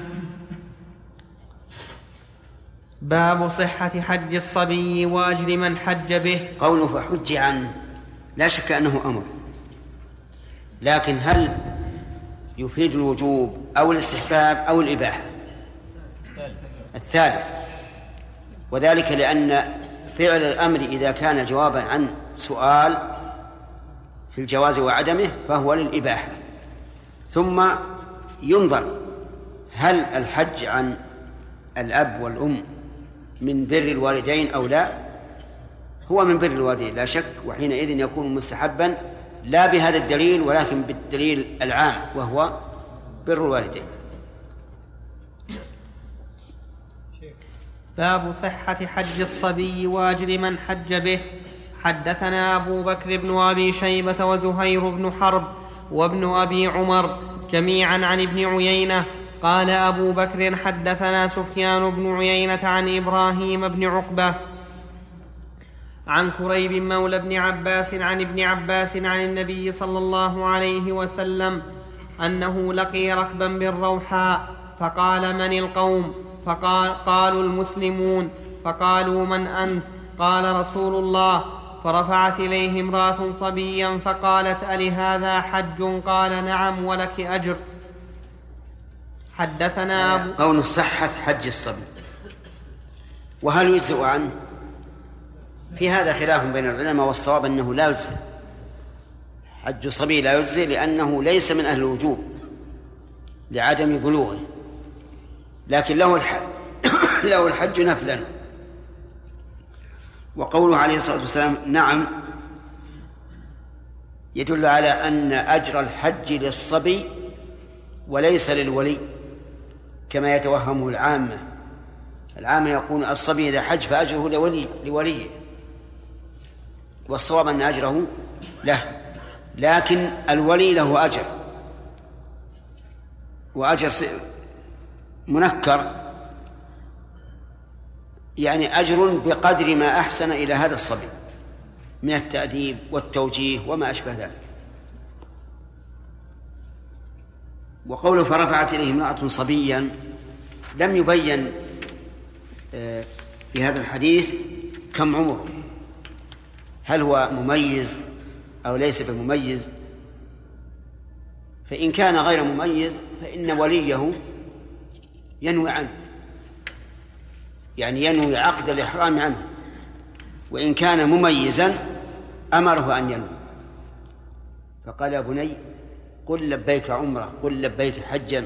Speaker 1: باب صحة حج الصبي وأجر من حج به.
Speaker 2: قوله فحج عنه لا شك أنه أمر. لكن هل يفيد الوجوب أو الاستحباب أو الإباحة؟ الثالث. وذلك لأن فعل الأمر إذا كان جوابا عن سؤال في الجواز وعدمه فهو للإباحة. ثم ينظر هل الحج عن الأب والأم من بر الوالدين أو لا هو من بر الوالدين لا شك وحينئذ يكون مستحبا لا بهذا الدليل ولكن بالدليل العام وهو بر الوالدين.
Speaker 1: باب صحة حج الصبي وأجر من حج به. حدثنا أبو بكر بن أبي شيبة وزهير بن حرب وابن أبي عمر جميعا عن ابن عيينة قال أبو بكر حدثنا سفيان بن عيينة عن إبراهيم بن عقبة عن كريب مولى ابن عباس عن ابن عباس عن النبي صلى الله عليه وسلم أنه لقي ركبا بالروحاء فقال من القوم؟ فقال قالوا المسلمون. فقالوا من أنت؟ قال رسول الله. فرفعت إليه امرأة صبيا فقالت ألهذا حج؟ قال نعم ولك أجر. حدثنا أبو
Speaker 2: قول صحة حج الصبي. وهل يجزئ عنه؟ في هذا خلاف بين العلماء والصواب أنه لا يجزئ. حج الصبي لا يجزئ لأنه ليس من أهل الوجوب لعدم بلوغه. لكن له الحج [COUGHS] له الحج نفلا. وقوله عليه الصلاة والسلام نعم يدل على أن أجر الحج للصبي وليس للولي. كما يتوهمه العامة. العامة يقول الصبي إذا حج فأجره لولي لوليه. والصواب أن أجره له. لكن الولي له أجر. وأجر منكر. يعني أجر بقدر ما أحسن إلى هذا الصبي. من التأديب والتوجيه وما أشبه ذلك. وقوله فرفعت إليه امرأة صبيا لم يبين في هذا الحديث كم عمره. هل هو مميز أو ليس بمميز؟ فإن كان غير مميز فإن وليه ينوي عنه. يعني ينوي عقد الإحرام عنه. وإن كان مميزا أمره أن ينوي. فقال يا بني قل لبيك عمرة قل لبيك حجا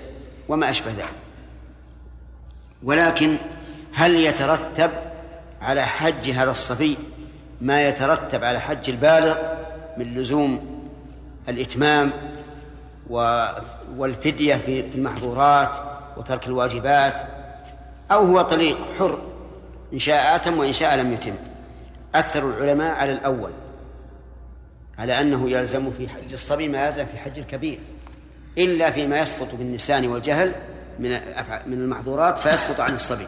Speaker 2: وما أشبه ذلك. ولكن هل يترتب على حج هذا الصبي ما يترتب على حج البالغ من لزوم الإتمام والفدية في المحظورات وترك الواجبات؟ أو هو طليق حر إن شاء أتم وإن شاء لم يتم. أكثر العلماء على الأول. على أنه يلزم في حج الصبي ما يلزم في حج الكبير. إلا فيما يسقط بالنسيان والجهل من من المحظورات فيسقط عن الصبي.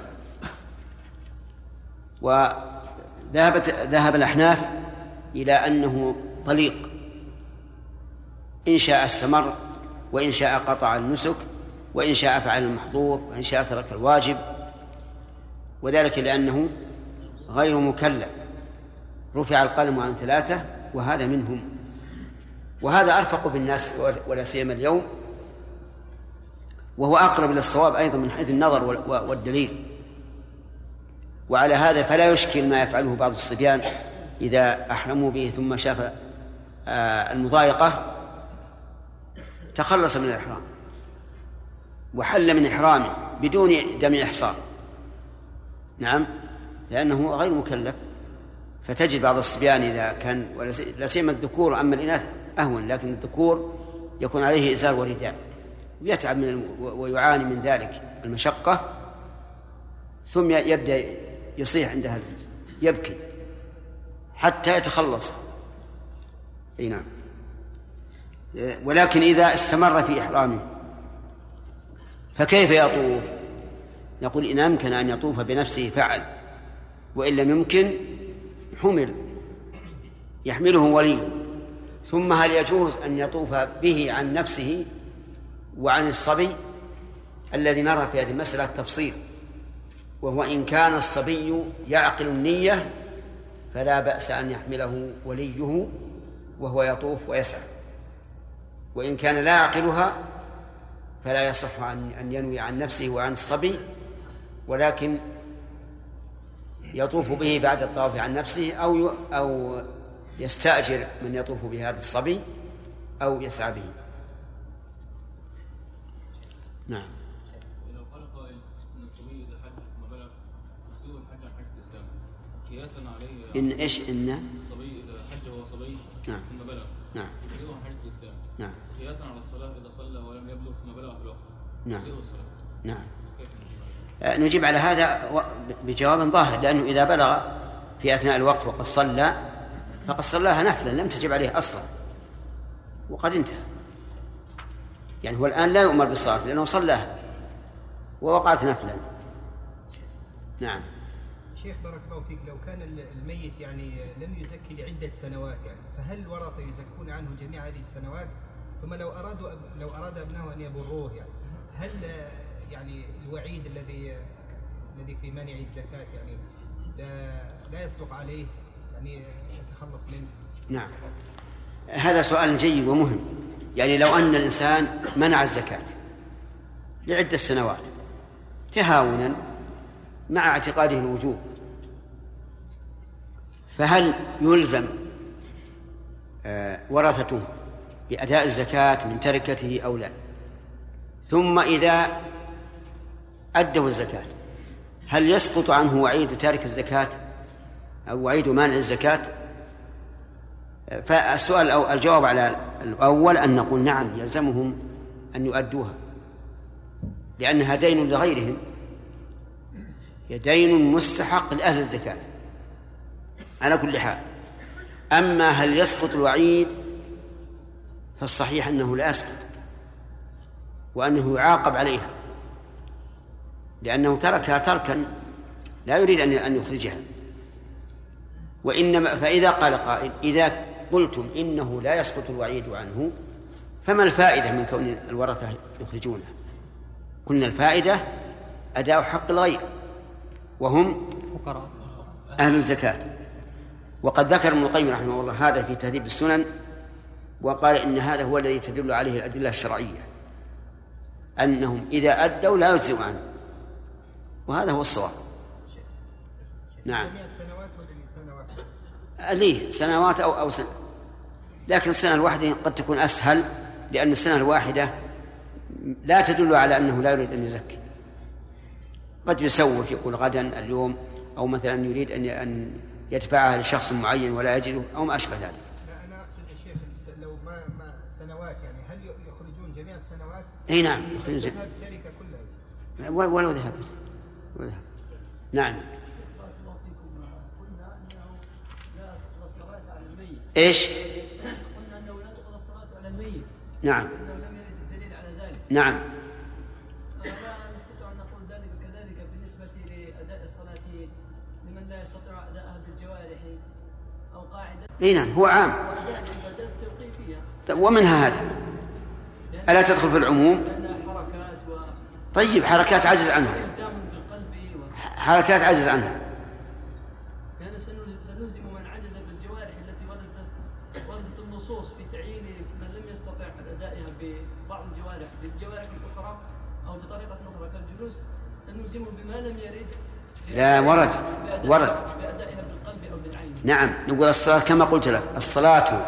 Speaker 2: وذهبت ذهب الأحناف إلى أنه طليق. إن شاء استمر وإن شاء قطع النسك وإن شاء فعل المحظور وإن شاء ترك الواجب. وذلك لأنه غير مكلف. رفع القلم عن ثلاثة وهذا منهم. وهذا أرفق بالناس ولا سيما اليوم. وهو أقرب إلى الصواب أيضا من حيث النظر والدليل. وعلى هذا فلا يشكل ما يفعله بعض الصبيان إذا أحرموا به ثم شاف آه، المضايقة. تخلص من الإحرام. وحل من إحرامه بدون دم إحصار نعم لأنه غير مكلف. فتجد بعض الصبيان إذا كان لا سيما الذكور أما الإناث أهون لكن الذكور يكون عليه إزار ورداء ويتعب من ويعاني من ذلك المشقة ثم يبدأ يصيح عندها يبكي حتى يتخلص. أي نعم. ولكن إذا استمر في إحرامه فكيف يطوف؟ نقول إن أمكن أن يطوف بنفسه فعل وإن لم يمكن حمل يحمله وليه ثم هل يجوز أن يطوف به عن نفسه وعن الصبي الذي نرى في هذه المسألة؟ التفصيل. وهو إن كان الصبي يعقل النية فلا بأس أن يحمله وليه وهو يطوف ويسعى. وإن كان لا يعقلها فلا يصح أن ينوي عن نفسه وعن الصبي ولكن يطوف به بعد الطواف عن نفسه أو أو يستأجر من يطوف بهذا الصبي أو يسعى به. نعم.
Speaker 8: لو قال قائل إن الصبي إذا حج ثم بلغ يحسبه الحج عن حج الإسلام قياسا عليه
Speaker 2: إن إيش؟ إن
Speaker 8: الصبي إذا حج وهو صبي
Speaker 2: نعم.
Speaker 8: ثم بلغ
Speaker 2: نعم.
Speaker 8: يحسبه عن حج الإسلام.
Speaker 2: نعم.
Speaker 8: قياسا على الصلاة إذا صلى ولم يبلغ ثم بلغ في الوقت
Speaker 2: نعم.
Speaker 8: الصلاة.
Speaker 2: نعم.
Speaker 8: نجيب عليه؟
Speaker 2: نجيب على هذا بجواب ظاهر لأنه إذا بلغ في أثناء الوقت وقد صلى فقد صلاها نفلا لم تجب عليه أصلا. وقد انتهى. يعني هو الآن لا يؤمر بالصلاة لأنه صلاها ووقعت نفلا. نعم.
Speaker 6: شيخ بارك الله فيك لو كان ال- الميت يعني لم يزكي لعدة سنوات يعني فهل الورثة يزكون عنه جميع هذه السنوات؟ ثم لو أرادوا لو أراد ابنه أن يبروه يعني هل آه، يعني الوعيد الذي الذي في منع الزكاة يعني لا لا يصدق عليه يعني يتخلص منه.
Speaker 2: نعم. هذا سؤال جيد ومهم. يعني لو أن الإنسان منع الزكاة لعدة سنوات تهاونا مع اعتقاده الوجوب فهل يلزم آه، ورثته بأداء الزكاة من تركته أو لا؟ ثم إذا أدوا الزكاة. هل يسقط عنه وعيد تارك الزكاة أو وعيد مانع الزكاة؟ فالسؤال أو الجواب على الأول أن نقول نعم يلزمهم أن يؤدوها. لأنها دين لغيرهم. دين مستحق لأهل الزكاة. على كل حال. أما هل يسقط الوعيد فالصحيح أنه لا يسقط وأنه يعاقب عليها. لأنه تركها تركا لا يريد أن أن يخرجها. وإنما فإذا قال قائل إذا قلتم إنه لا يسقط الوعيد عنه فما الفائدة من كون الورثة يخرجونه؟ قلنا الفائدة أداء حق الغير وهم
Speaker 5: فقراء.
Speaker 2: أهل الزكاة. وقد ذكر ابن القيم رحمه الله هذا في تهذيب السنن وقال إن هذا هو الذي تدل عليه الأدلة الشرعية أنهم إذا أدوا لا يجزئوا عنه. وهذا هو الصواب. نعم.
Speaker 6: جميع؟
Speaker 2: ليه؟ سنوات أو أو سنة. لكن السنة الواحدة قد تكون أسهل لأن السنة الواحدة لا تدل على أنه لا يريد أن يزكي. قد يسوف يقول غدا اليوم أو مثلا يريد أن أن يدفعها لشخص معين ولا يجده أو ما أشبه ذلك.
Speaker 6: لا أنا أقصد يا شيخ لو ما ما سنوات يعني هل يخرجون جميع السنوات؟
Speaker 2: أي نعم يخرجون و- ولو ذهب ولو ذهب. نعم.
Speaker 5: فيكم قلنا انه لا تقضى الصلاه على الميت
Speaker 2: نعم.
Speaker 5: لم يرد الدليل على ذلك
Speaker 2: نعم.
Speaker 5: فلا نستطيع ان نقول ذلك كذلك بالنسبة لاداء الصلاه لمن لا يستطيع اداءها بالجوارح أو قاعدة
Speaker 2: إي نعم هو عام. طيب ومنها هذا ألا تدخل في العموم؟ طيب حركات عجز عنها. حركات عجز عنها.
Speaker 5: سنلزم من عجز بالجوارح التي وردت وردت النصوص في تعيين من لم يستطع أدائها ببعض الجوارح بالجوارح الأخرى أو بطريقة أخرى كالجلوس. سنلزمه بما لم يرد
Speaker 2: لا ورد ورد.
Speaker 5: بأدائها بالقلب أو بالعين.
Speaker 2: نعم نقول الصلاة كما قلت لك الصلاة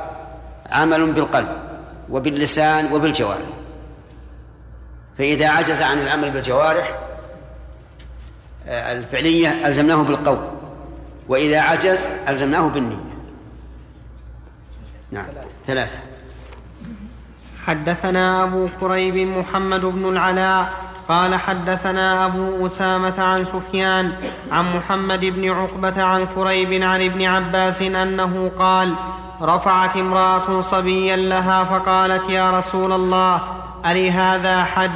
Speaker 2: عمل بالقلب وباللسان وبالجوارح. فإذا عجز عن العمل بالجوارح الفعلية ألزمناه بالقول وإذا عجز ألزمناه بالنية. نعم ثلاثة.
Speaker 1: حدثنا أبو كريب محمد بن العلاء قال حدثنا أبو أسامة عن سفيان عن محمد بن عقبة عن كريب عن ابن عباس أنه قال رفعت امرأة صبيا لها فقالت يا رسول الله ألي هذا حج؟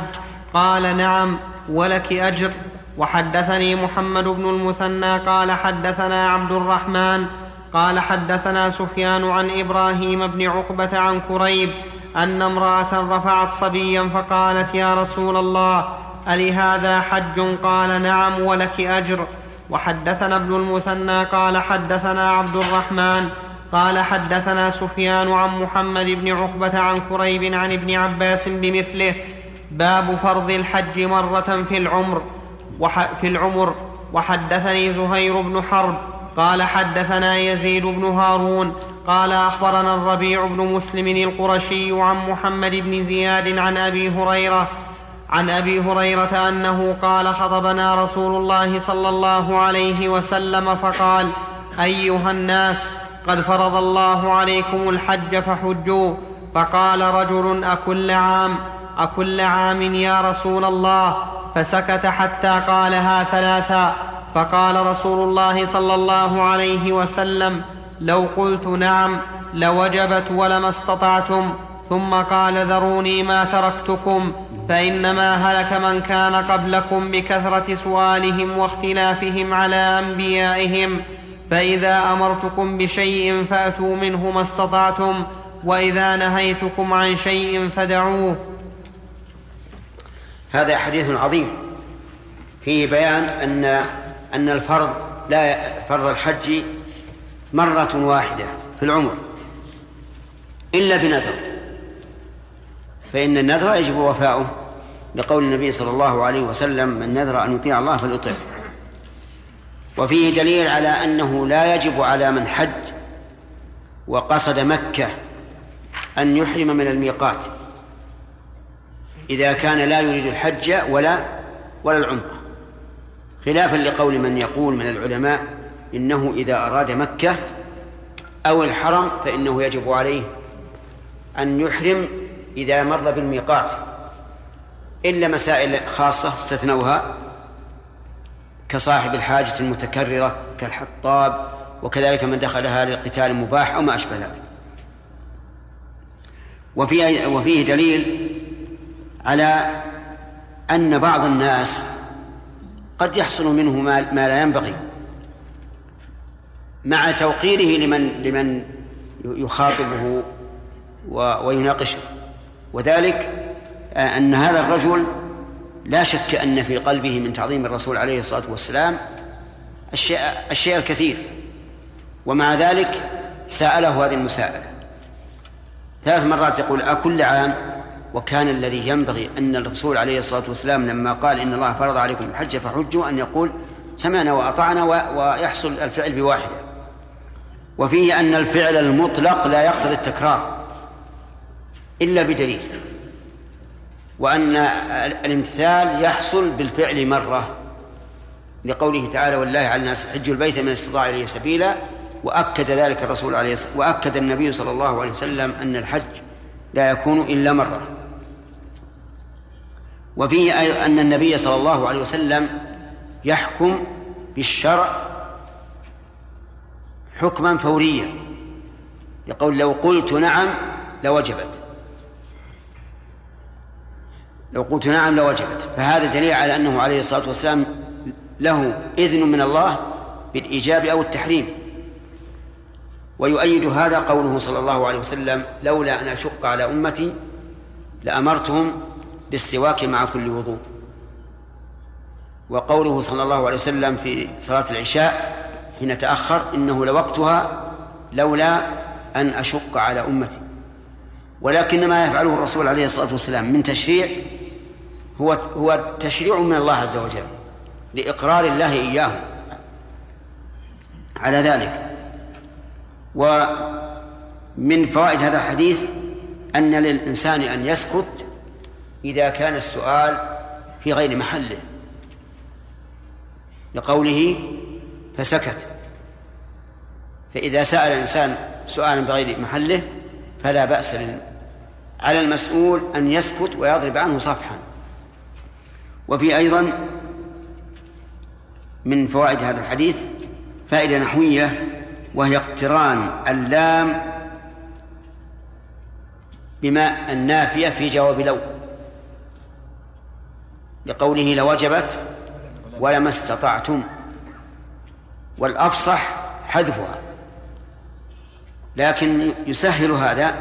Speaker 1: قال نعم ولك أجر. وحدثني محمد بن المثنى قال حدثنا عبد الرحمن قال حدثنا سفيان عن إبراهيم بن عقبة عن كريب أن امرأة رفعت صبيا فقالت يا رسول الله ألهذا حج؟ قال نعم ولك أجر. وحدثنا ابن المثنى قال حدثنا عبد الرحمن قال حدثنا سفيان عن محمد بن عقبة عن كريب عن ابن عباس بمثله باب فرض الحج مرة في العمر. في العمر. وحدثني زهير بن حرب. قال حدثنا يزيد بن هارون. قال أخبرنا الربيع بن مسلم القرشي عن محمد بن زياد عن أبي هريرة. عن أبي هريرة أنه قال خطبنا رسول الله صلى الله عليه وسلم فقال أيها الناس قد فرض الله عليكم الحج فحجوا. فقال رجل أكل عام؟ أكل عام يا رسول الله. فسكت حتى قالها ثلاثا. فقال رسول الله صلى الله عليه وسلم لو قلت نعم لوجبت ولما استطعتم. ثم قال ذروني ما تركتكم. فإنما هلك من كان قبلكم بكثرة سؤالهم واختلافهم على أنبيائهم. فإذا أمرتكم بشيء فأتوا منه ما استطعتم وإذا نهيتكم عن شيء فدعوه
Speaker 2: هذا حديث عظيم. فيه بيان أن أن الفرض لا فرض الحج مرة واحدة في العمر. إلا بنذر. فإن النذر يجب وفاؤه. لقول النبي صلى الله عليه وسلم من نذر أن يطيع الله فليطيع وفيه دليل على أنه لا يجب على من حج وقصد مكة أن يحرم من الميقات. إذا كان لا يريد الحج ولا ولا العمرة. خلافا لقول من يقول من العلماء إنه إذا أراد مكة أو الحرم فإنه يجب عليه أن يحرم إذا مر بالميقات. إلا مسائل خاصة استثنوها كصاحب الحاجة المتكررة كالحطاب وكذلك من دخلها للقتال مباح أو ما أشبه ذلك. وفيه, وفيه دليل على أن بعض الناس قد يحصل منه ما, ما لا ينبغي مع توقيره لمن لمن يخاطبه ويناقشه. وذلك أن هذا الرجل لا شك أن في قلبه من تعظيم الرسول عليه الصلاة والسلام الشيء, الشيء الكثير. ومع ذلك سأله هذه المساءلة. ثلاث مرات يقول أكل عام؟ وكان الذي ينبغي أن الرسول عليه الصلاة والسلام لما قال إن الله فرض عليكم الحج فحجوا أن يقول سمعنا وأطعنا ويحصل الفعل بواحدة وفيه أن الفعل المطلق لا يقتضي التكرار إلا بدليل وأن الامتثال يحصل بالفعل مرة لقوله تعالى والله على الناس حج البيت من استطاع إليه سبيلا. وأكد ذلك الرسول عليه وأكد النبي صلى الله عليه وسلم أن الحج لا يكون إلا مرة. وفيه أي أن النبي صلى الله عليه وسلم يحكم بالشرع حكما فوريا. يقول لو قلت نعم لوجبت. لو قلت نعم لوجبت. فهذا دليل على أنه عليه الصلاة والسلام له إذن من الله بالإيجاب أو التحريم. ويؤيد هذا قوله صلى الله عليه وسلم لولا أن أشق على أمتي لأمرتهم بالسواك مع كل وضوء. وقوله صلى الله عليه وسلم في صلاة العشاء حين تأخر إنه لوقتها لولا أن أشق على أمتي. ولكن ما يفعله الرسول عليه الصلاة والسلام من تشريع هو هو تشريع من الله عز وجل لإقرار الله إياه على ذلك. ومن فوائد هذا الحديث أن للإنسان أن يسكت إذا كان السؤال في غير محله لقوله فسكت. فإذا سأل الإنسان سؤالا بغير محله فلا بأس على المسؤول أن يسكت ويضرب عنه صفحا. وفي أيضا من فوائد هذا الحديث فائدة نحوية وهي اقتران اللام بما النافية في جواب لو. لقوله لوجبت ولما استطعتم. والأفصح حذفها. لكن يسهل هذا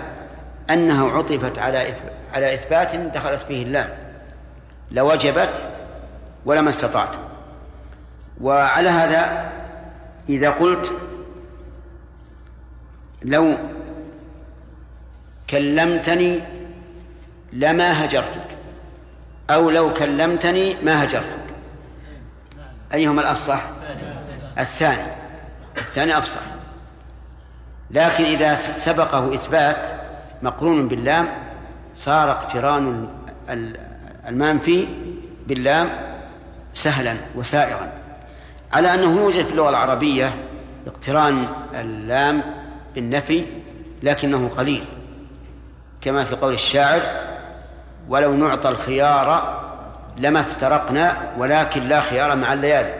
Speaker 2: أنها عطفت على على إثبات دخلت فيه اللام. لوجبت ولما استطعتم. وعلى هذا إذا قلت لو كلمتني لما هجرتك أو لو كلمتني ما هجرتك. أيهما الأفصح؟ الثاني. الثاني أفصح. لكن إذا سبقه إثبات مقرون باللام صار اقتران المنفي باللام سهلا وسائغا على أنه يوجد في اللغة العربية اقتران اللام بالنفي لكنه قليل. كما في قول الشاعر ولو نعطى الخيار لما افترقنا ولكن لا خيار مع الليالي.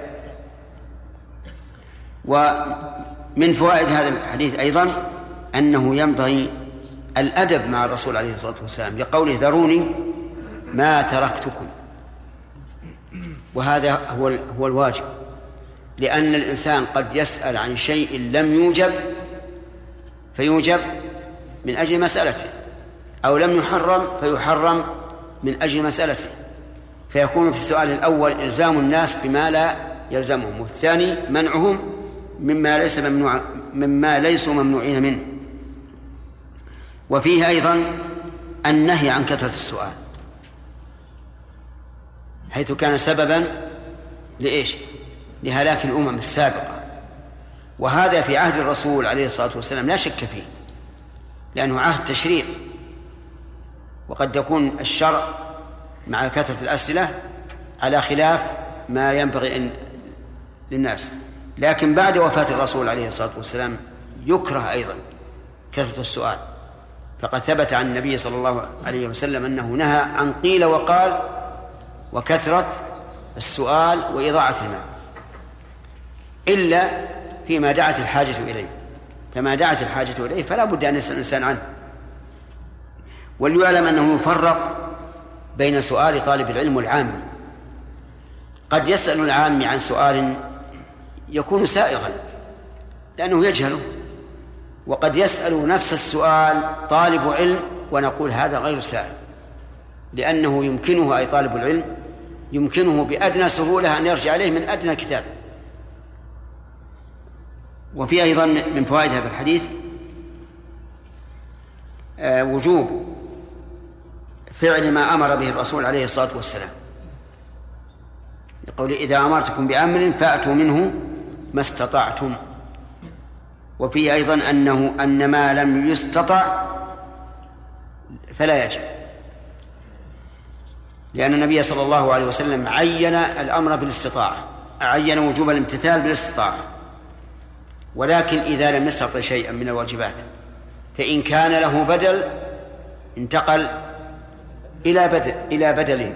Speaker 2: ومن فوائد هذا الحديث أيضا أنه ينبغي الأدب مع الرسول عليه الصلاة والسلام لقوله ذروني ما تركتكم. وهذا هو هو الواجب. لأن الإنسان قد يسأل عن شيء لم يوجب فيوجب من أجل مسألته. أو لم يحرم فيحرم من أجل مسألته. فيكون في السؤال الأول إلزام الناس بما لا يلزمهم والثاني منعهم مما ليس ممنوع مما ليسوا ممنوعين منه. وفيه أيضا النهي عن كثرة السؤال حيث كان سببا لإيش؟ لهلاك الأمم السابقة. وهذا في عهد الرسول عليه الصلاة والسلام لا شك فيه لأنه عهد تشريع. وقد يكون الشرع مع كثرة الأسئلة على خلاف ما ينبغي أن للناس. لكن بعد وفاة الرسول عليه الصلاة والسلام يكره أيضا كثرة السؤال. فقد ثبت عن النبي صلى الله عليه وسلم أنه نهى عن قيل وقال وكثرة السؤال وإضاعة المال. إلا فيما دعت الحاجة إليه. فما دعت الحاجة إليه فلا بد أن يسأل الإنسان عنه. وليعلم أنه يفرق بين سؤال طالب العلم والعام قد يسأل العام عن سؤال يكون سائغا لأنه يجهله. وقد يسأل نفس السؤال طالب علم ونقول هذا غير سائل لأنه يمكنه أي طالب العلم يمكنه بأدنى سهولة أن يرجع إليه من أدنى كتاب. وفي أيضا من فوائد هذا الحديث آه، وجوب فعل ما أمر به الرسول عليه الصلاة والسلام. يقول إذا أمرتكم بأمر فأتوا منه ما استطعتم. وفيه أيضا أنه أن ما لم يستطع فلا يجب. لأن النبي صلى الله عليه وسلم عين الأمر بالاستطاعة عين وجوب الامتثال بالاستطاعة. ولكن إذا لم يستطع شيئا من الواجبات فإن كان له بدل انتقل إلى بدل إلى بدله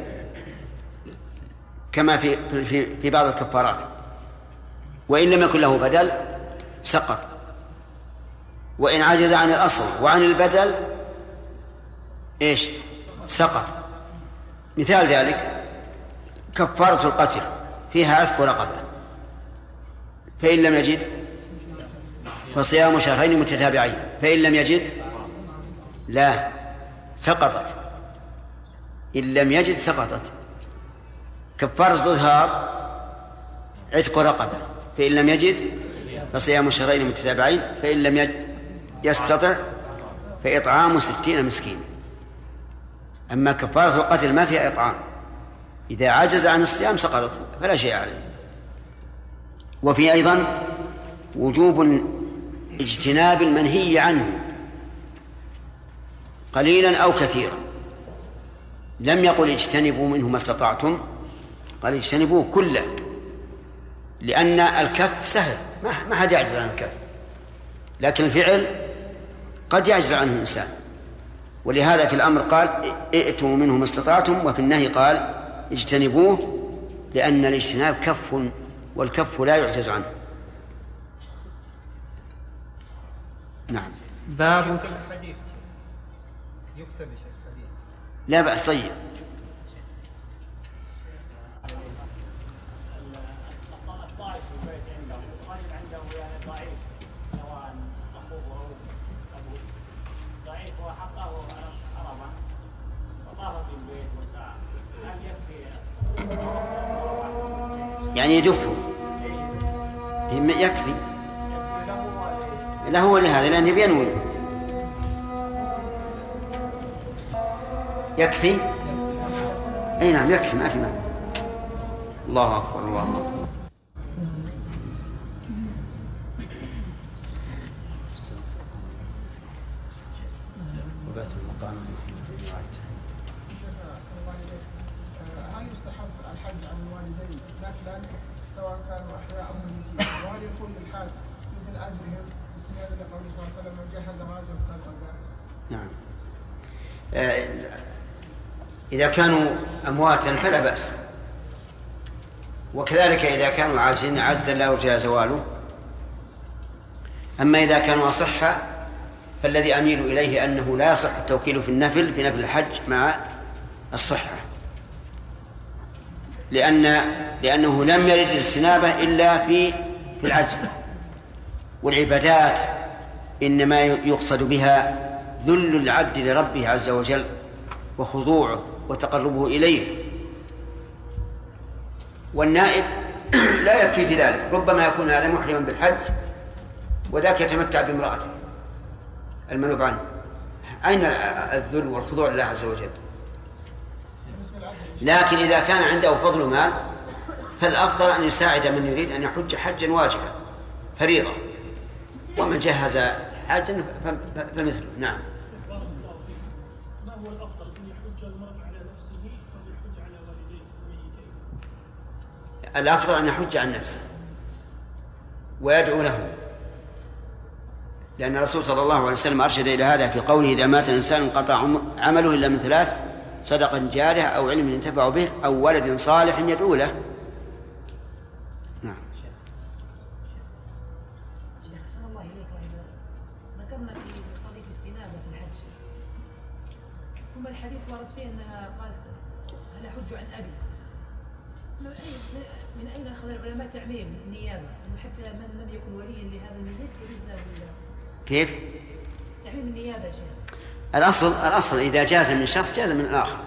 Speaker 2: كما في في في بعض الكفارات. وإن لم يكن له بدل سقط. وإن عجز عن الأصل وعن البدل إيش؟ سقط. مثال ذلك كفارة القتل فيها عتق رقبة فإن لم يجد فصيام شهرين متتابعين. فإن لم يجد لا سقطت. إن لم يجد سقطت. كفارة الظهار عتق رقبة. فإن لم يجد فصيام شهرين متتابعين. فإن لم يجد يستطع فإطعام ستين مسكين أما كفارة القتل ما فيها إطعام. إذا عجز عن الصيام سقطت. فلا شيء عليه. وفي أيضا وجوب اجتناب المنهي عنه. قليلا أو كثيرا. لم يقل اجتنبوا منه ما استطعتم. قال اجتنبوه كله لأن الكف سهل ما حد يعجز عن الكف. لكن الفعل قد يعجز عنه الإنسان. ولهذا في الأمر قال ائتوا منه ما استطعتم وفي النهي قال اجتنبوه لأن الاجتناب كف والكف لا يعجز عنه. نعم.
Speaker 1: باب
Speaker 6: الحديث
Speaker 9: وسعى هل يكفي
Speaker 2: يعني يدفه يكفي.
Speaker 9: له
Speaker 2: ولهذا لأنه بينوي يكفي؟ أي نعم يكفي ما في مانع. الله أكبر الله أكبر. وبات المقام.
Speaker 10: هل يستحب الحج عن الوالدين؟ نفلا سواء كانوا أحياء أو ميتين وهل يكون للحاج مثل اجرهم استنادا لقوله صلى الله عليه وسلم؟ من جهز فقد غزاه
Speaker 2: نعم. إذا كانوا أمواتا فلا بأس. وكذلك إذا كانوا عاجزين عجزا لا يرجى زواله. أما إذا كانوا أصحة فالذي أميل إليه أنه لا يصح التوكيل في النفل في نفل الحج مع الصحة. لأن لأنه لم يرد الاستنابة إلا في في العجز. والعبادات إنما يقصد بها ذل العبد لربه عز وجل وخضوعه. وتقربه إليه. والنائب [CLEARS THROAT] لا يكفي في ذلك ربما يكون هذا محرما بالحج وذاك يتمتع بامرأته. المنوب عنه. أين الذل والخضوع لله عز وجل؟ لكن إذا كان عنده فضل مال فالأفضل أن يساعد من يريد أن يحج حجا واجبا فريضة. ومن جهز حاجا فمثله. نعم.
Speaker 11: ما هو الأفضل ان يحج المرء على نفسه أو يحج على والديه الميتين؟
Speaker 2: الأفضل أن يحج عن نفسه ويدعو له. لأن الرسول صلى الله عليه وسلم أرشد إلى هذا في قوله إذا مات الإنسان انقطع عم- عمله إلا من ثلاث صدقة جارية أو علم ينتفع به أو ولد صالح يدعو له. نعم.
Speaker 12: شيخ أحسن الله إليك وإلى ذكرنا في قضية استنابة في الحج ثم الحديث ورد فيه أنها قال هل أحج عن أبي؟ أخذ العلماء تعميم النيابة أنه حتى من لم يكن وليا لهذا الميت يجوز له
Speaker 2: كيف؟
Speaker 12: تعميم النيابة يا شيخ.
Speaker 2: الأصل الأصل إذا جاز من شخص جاز من الآخر.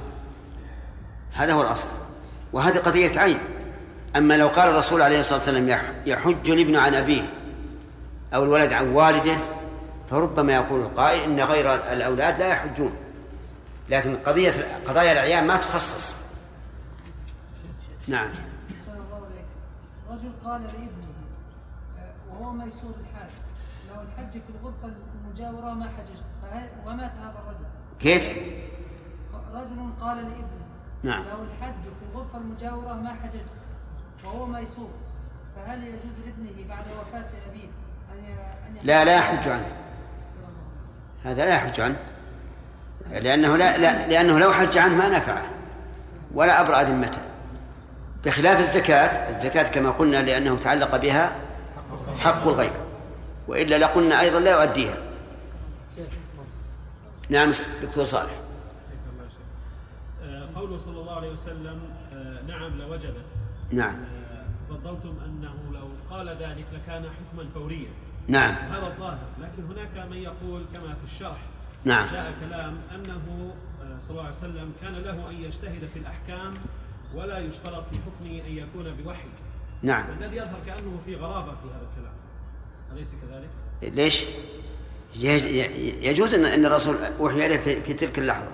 Speaker 2: هذا هو الأصل. وهذه قضية عين. أما لو قال الرسول عليه الصلاة والسلام يح- يحج الابن عن أبيه أو الولد عن والده فربما يقول القائل إن غير الأولاد لا يحجون. لكن قضية قضايا الأعيان ما تخصص. نعم.
Speaker 5: رجل قال لابنه وهو ميسور الحاج لو الحج في الغرفة المجاورة ما حججت ومات هذا الرجل.
Speaker 2: كيف؟
Speaker 5: رجل قال لابنه
Speaker 2: نعم.
Speaker 5: لو الحج في الغرفة المجاورة ما حججت
Speaker 12: وهو ميسور فهل يجوز لابنه بعد وفاة أبيه أن
Speaker 2: لا لا يحج عنه. هذا لا يحج عنه. لأنه لا, لا لأنه لو حج عنه ما نفعه ولا أبرأ ذمته. بخلاف الزكاة الزكاة كما قلنا لأنه تعلق بها حق الغير وإلا لقلنا أيضا لا يؤديها. نعم دكتور صالح.
Speaker 11: آه، قوله صلى الله عليه وسلم آه، نعم لوجبت
Speaker 2: نعم.
Speaker 11: آه، فضلتم أنه لو قال ذلك لكان حكما فوريا.
Speaker 2: نعم.
Speaker 11: هذا الظاهر. لكن هناك من يقول كما في الشرح
Speaker 2: نعم.
Speaker 11: جاء كلام أنه آه، صلى الله عليه وسلم كان له أن يجتهد في الأحكام ولا يشترط في حكمه أن يكون بوحي.
Speaker 2: نعم.
Speaker 11: والذي يظهر كأنه في غرابة في هذا الكلام. أليس كذلك؟
Speaker 2: ليش؟ يجوز ان أن الرسول اوحي اليه في, في تلك اللحظة.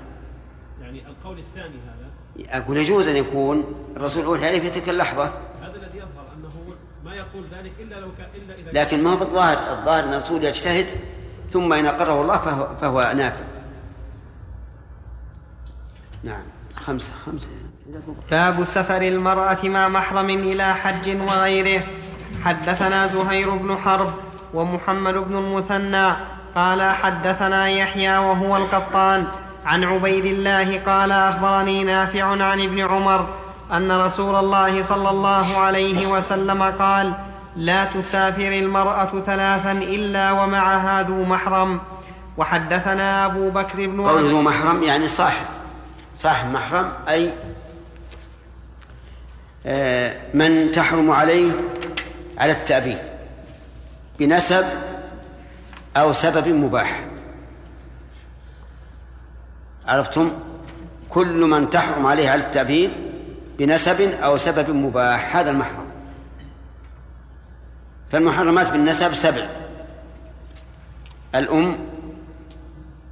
Speaker 11: يعني القول الثاني هذا.
Speaker 2: أقول يجوز أن يكون الرسول اوحي اليه في تلك اللحظة.
Speaker 11: هذا الذي يظهر أنه ما يقول ذلك إلا لو كان إلا إذا
Speaker 2: لكن ما هو بالظاهر؟ الظاهر أن الرسول يجتهد ثم إن أقره الله فهو, فهو نافذ. نعم. خمسه خمسة.
Speaker 1: باب سفر المرأة مع محرم إلى حج وغيره. حدثنا زهير بن حرب ومحمد بن المثنى. قال حدثنا يحيى وهو القطان. عن عبيد الله قال أخبرني نافع عن ابن عمر أن رسول الله صلى الله عليه وسلم قال لا تسافر المرأة ثلاثا إلا ومعها ذو محرم. وحدثنا أبو بكر بن
Speaker 2: قول ذو محرم يعني صاحب. صاحب محرم أي من تحرم عليه على التأبيد بنسب أو سبب مباح. عرفتم؟ كل من تحرم عليه على التأبيد بنسب أو سبب مباح. هذا المحرم. فالمحرمات بالنسب سبع. الأم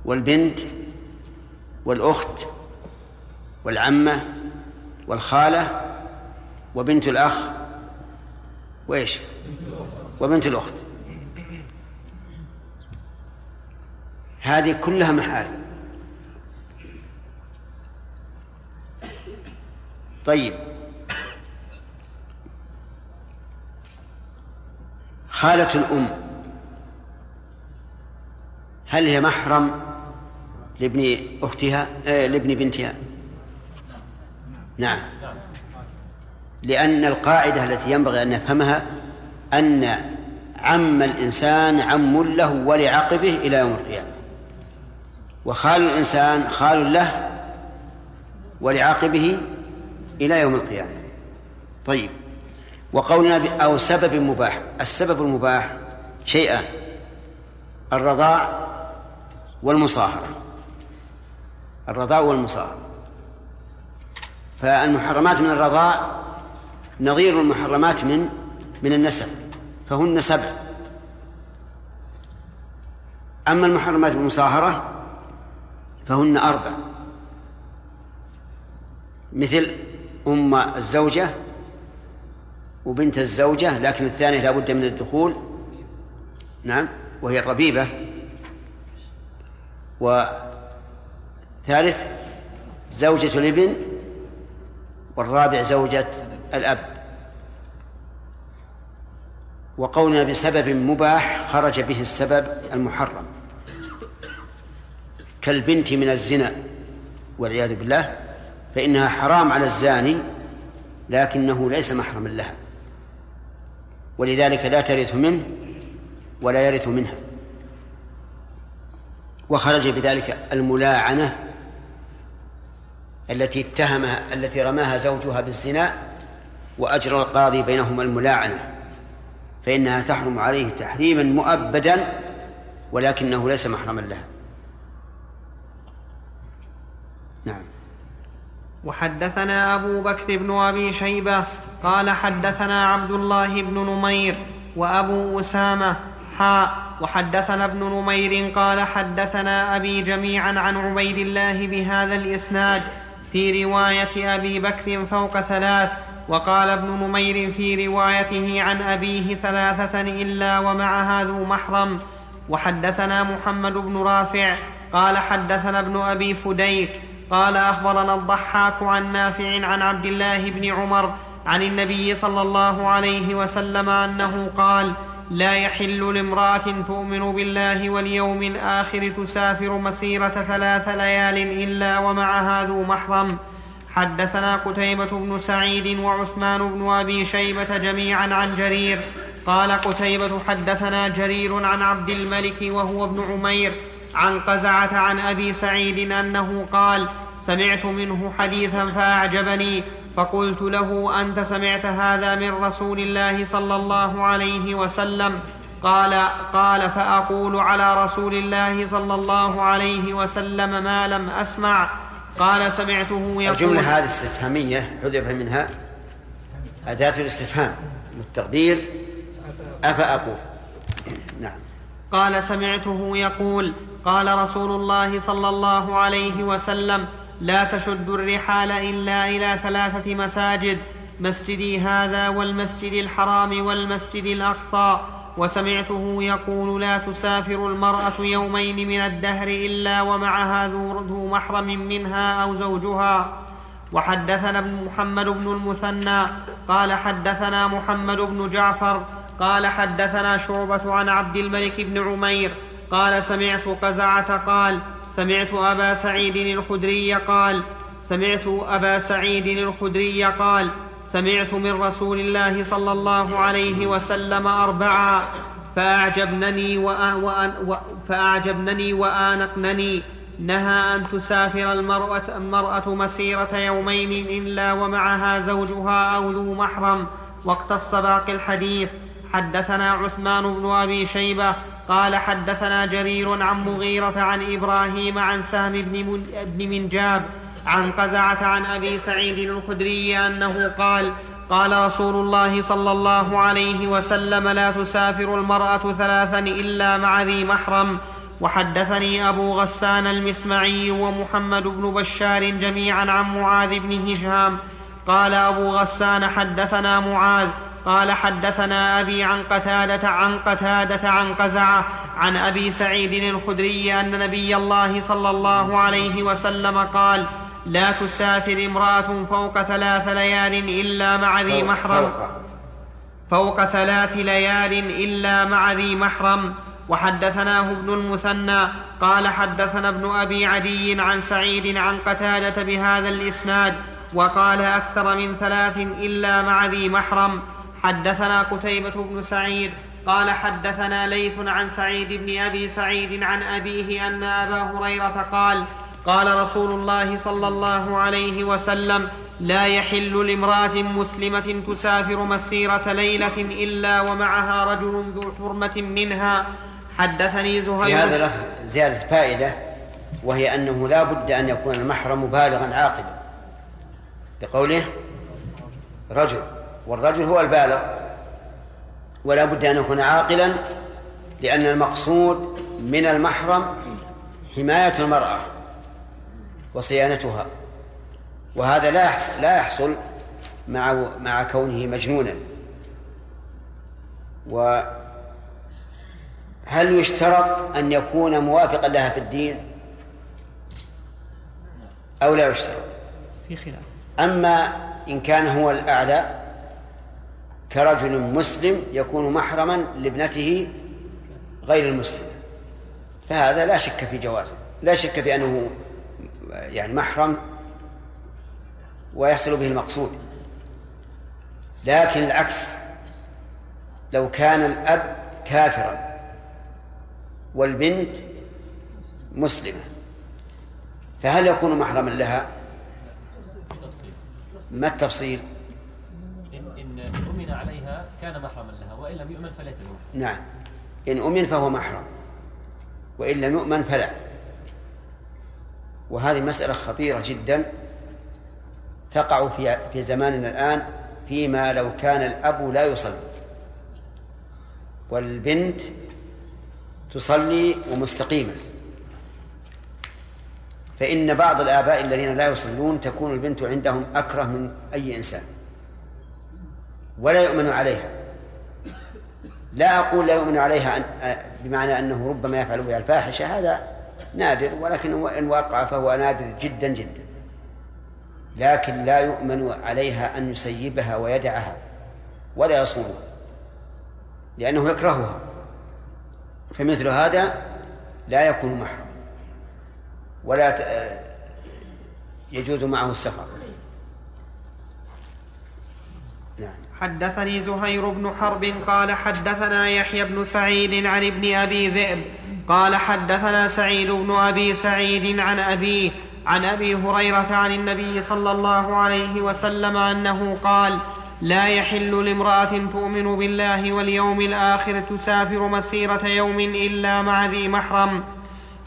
Speaker 2: والبنت والأخت والعمة والخالة وبنت الأخ وإيش؟ وبنت الأخت. هذه كلها محارم. طيب. خالة الأم. هل هي محرم لابن أختها؟ آه لابن بنتها؟ نعم. لأن القاعدة التي ينبغي أن نفهمها أن عم الإنسان عم له ولعقبه إلى يوم القيامة. وخال الإنسان خال له ولعقبه إلى يوم القيامة. طيب وقولنا أو سبب مباح. السبب المباح شيئان الرضاع والمصاهرة. الرضاع والمصاهرة. فالمحرمات من الرضاع نظير المحرمات من من النسب فهن سبع. أما المحرمات بالمصاهرة فهن أربع. مثل أم الزوجة وبنت الزوجة لكن الثانية لا بد من الدخول. نعم وهي الربيبة. وثالث زوجة الابن والرابع زوجة الأب. وقولنا بسبب مباح خرج به السبب المحرم. كالبنت من الزنا والعياذ بالله فإنها حرام على الزاني لكنه ليس محرما لها. ولذلك لا ترث منه ولا يرث منها. وخرج بذلك الملاعنة التي اتهمها التي رماها زوجها بالزنا وأجرى القاضي بينهما الملاعنة فإنها تحرم عليه تحريما مؤبدا ولكنه ليس محرما لها. نعم.
Speaker 1: وحدثنا أبو بكر بن أبي شيبة قال حدثنا عبد الله بن نمير وأبو أسامة حاء وحدثنا ابن نمير قال حدثنا أبي جميعا عن عبيد الله بهذا الإسناد في رواية أبي بكر فوق ثلاث وقال ابن نمير في روايته عن أبيه ثلاثة إلا ومعها ذو محرم وحدثنا محمد بن رافع قال حدثنا ابن أبي فديك قال أخبرنا الضحاك عن نافع عن عبد الله بن عمر عن النبي صلى الله عليه وسلم أنه قال لا يحل لامرأة تؤمن بالله واليوم الآخر تسافر مسيرة ثلاث ليال إلا ومعها ذو محرم حدثنا قتيبة بن سعيد وعثمان بن أبي شيبة جميعا عن جرير. قال قتيبة حدثنا جرير عن عبد الملك وهو ابن عمير عن قزعة عن أبي سعيد أنه قال سمعت منه حديثا فأعجبني فقلت له أنت سمعت هذا من رسول الله صلى الله عليه وسلم؟ قال قال فأقول على رسول الله صلى الله عليه وسلم ما لم أسمع. قال سمعته يقول
Speaker 2: الجملة هذه استفهامية حذف منها. أداة الاستفهام والتقدير أفأقول. نعم.
Speaker 1: قال سمعته يقول قال رسول الله صلى الله عليه وسلم لا تشد الرحال إلا إلى ثلاثة مساجد مسجدي هذا والمسجد الحرام والمسجد الأقصى. وسمعته يقول لا تسافر المرأة يومين من الدهر إلا ومعها ذو محرم منها أو زوجها. وحدثنا ابن محمد بن المثنى قال حدثنا محمد بن جعفر قال حدثنا شعبة عن عبد الملك بن عمير قال سمعت قزعة قال سمعت أبا سعيد الخدري قال سمعت أبا سعيد الخدري قال سمعت من رسول الله صلى الله عليه وسلم أربعا فأعجبنني وأن فأعجبنني وآنقنني. نهى أن تسافر المرأة, المرأة مسيرة يومين إلا ومعها زوجها أو ذو محرم. واقتص باقي الحديث حدثنا عثمان بن أبي شيبة قال حدثنا جرير عن مغيرة عن إبراهيم عن سهم بن, بن منجاب عن قزعة عن أبي سعيد الخدري أنه قال قال رسول الله صلى الله عليه وسلم لا تسافر المرأة ثلاثا إلا مع ذي محرم. وحدثني أبو غسان المسمعي ومحمد بن بشار جميعا عن معاذ بن هشام. قال أبو غسان حدثنا معاذ. قال حدثنا أبي عن قتادة عن قتادة عن قزعة عن أبي سعيد الخدري أن نبي الله صلى الله عليه وسلم قال لا تسافر امرأة فوق ثلاث ليال إلا مع ذي محرم. فوق. ثلاث ليال إلا مع ذي محرم. وحدثناه ابن المثنى قال حدثنا ابن أبي عدي عن سعيد عن قتادة بهذا الإسناد وقال أكثر من ثلاث إلا مع ذي محرم. حدثنا قتيبة بن سعيد قال حدثنا ليث عن سعيد بن أبي سعيد عن أبيه أن أبا هريرة قال قال رسول الله صلى الله عليه وسلم لا يحل لامرأة مسلمة تسافر مسيرة ليلة إلا ومعها رجل ذو حرمة منها. حدثني زهير.
Speaker 2: في هذا اللفظ زيادة فائدة وهي أنه لا بد أن يكون المحرم بالغا عاقلا. لقوله رجل والرجل هو البالغ ولا بد أن يكون عاقلا لأن المقصود من المحرم حماية المرأة. وصيانتها. وهذا لا يحصل, لا يحصل مع مع كونه مجنونا. وهل يشترط أن يكون موافقا لها في الدين؟ أو لا يشترط؟
Speaker 1: في خلاف.
Speaker 2: أما إن كان هو الأعلى كرجل مسلم يكون محرما لابنته غير المسلمة فهذا لا شك في جوازه. لا شك في أنه يعني محرم ويحصل به المقصود لكن العكس لو كان الأب كافرا والبنت مسلمة فهل يكون محرما لها؟ ما التفصيل؟
Speaker 3: كان محرما لها وإن لم يؤمن فليس بمحرم
Speaker 2: نعم إن أمن فهو محرم وإن لم يؤمن فلا وهذه مسألة خطيرة جدا تقع في في زماننا الآن فيما لو كان الأب لا يصلي والبنت تصلي ومستقيمة. فإن بعض الآباء الذين لا يصلون تكون البنت عندهم أكره من أي إنسان ولا يؤمن عليها. لا أقول لا يؤمن عليها بمعنى أنه ربما يفعل بها الفاحشة هذا نادر ولكن إن وقع فهو نادر جدا جدا. لكن لا يؤمن عليها أن يسيبها ويدعها ولا يصومها لأنه يكرهها. فمثل هذا لا يكون محرم ولا يجوز معه السفر. نعم.
Speaker 1: حدثني زهير بن حرب قال حدثنا يحيى بن سعيد عن ابن أبي ذئب قال حدثنا سعيد بن أبي سعيد عن أبيه عن أبي هريرة عن النبي صلى الله عليه وسلم أنه قال لا يحل لامرأة تؤمن بالله واليوم الآخر تسافر مسيرة يوم إلا مع ذي محرم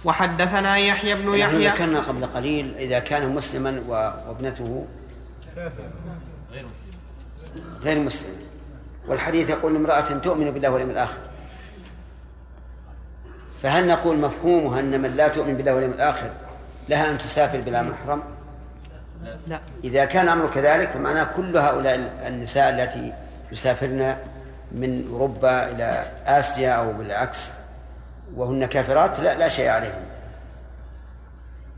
Speaker 1: وحدثنا يحيى بن
Speaker 2: نحن
Speaker 1: يحيى
Speaker 2: ذكرنا قبل قليل إذا كان مسلما وابنته
Speaker 3: غير مسلم.
Speaker 2: غير مسلم. والحديث يقول امرأة تؤمن بالله واليوم الآخر. فهل نقول مفهومها أن من لا تؤمن بالله واليوم الآخر لها أن تسافر بلا محرم؟
Speaker 1: لا.
Speaker 2: إذا كان الأمر كذلك فمعناه كل هؤلاء النساء التي يسافرن من أوروبا إلى آسيا أو بالعكس وهن كافرات لا لا شيء عليهن.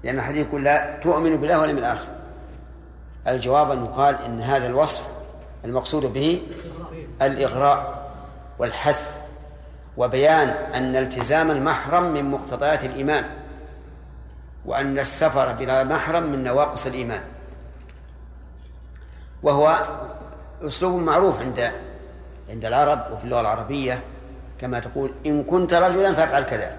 Speaker 2: لأن الحديث يقول لا تؤمن بالله واليوم الآخر. الجواب أن يقال إن هذا الوصف المقصود به الإغراء والحث وبيان أن التزام المحرم من مقتضيات الإيمان وأن السفر بلا محرم من نواقص الإيمان. وهو أسلوب معروف عند عند العرب وفي اللغة العربية كما تقول إن كنت رجلا فافعل كذا.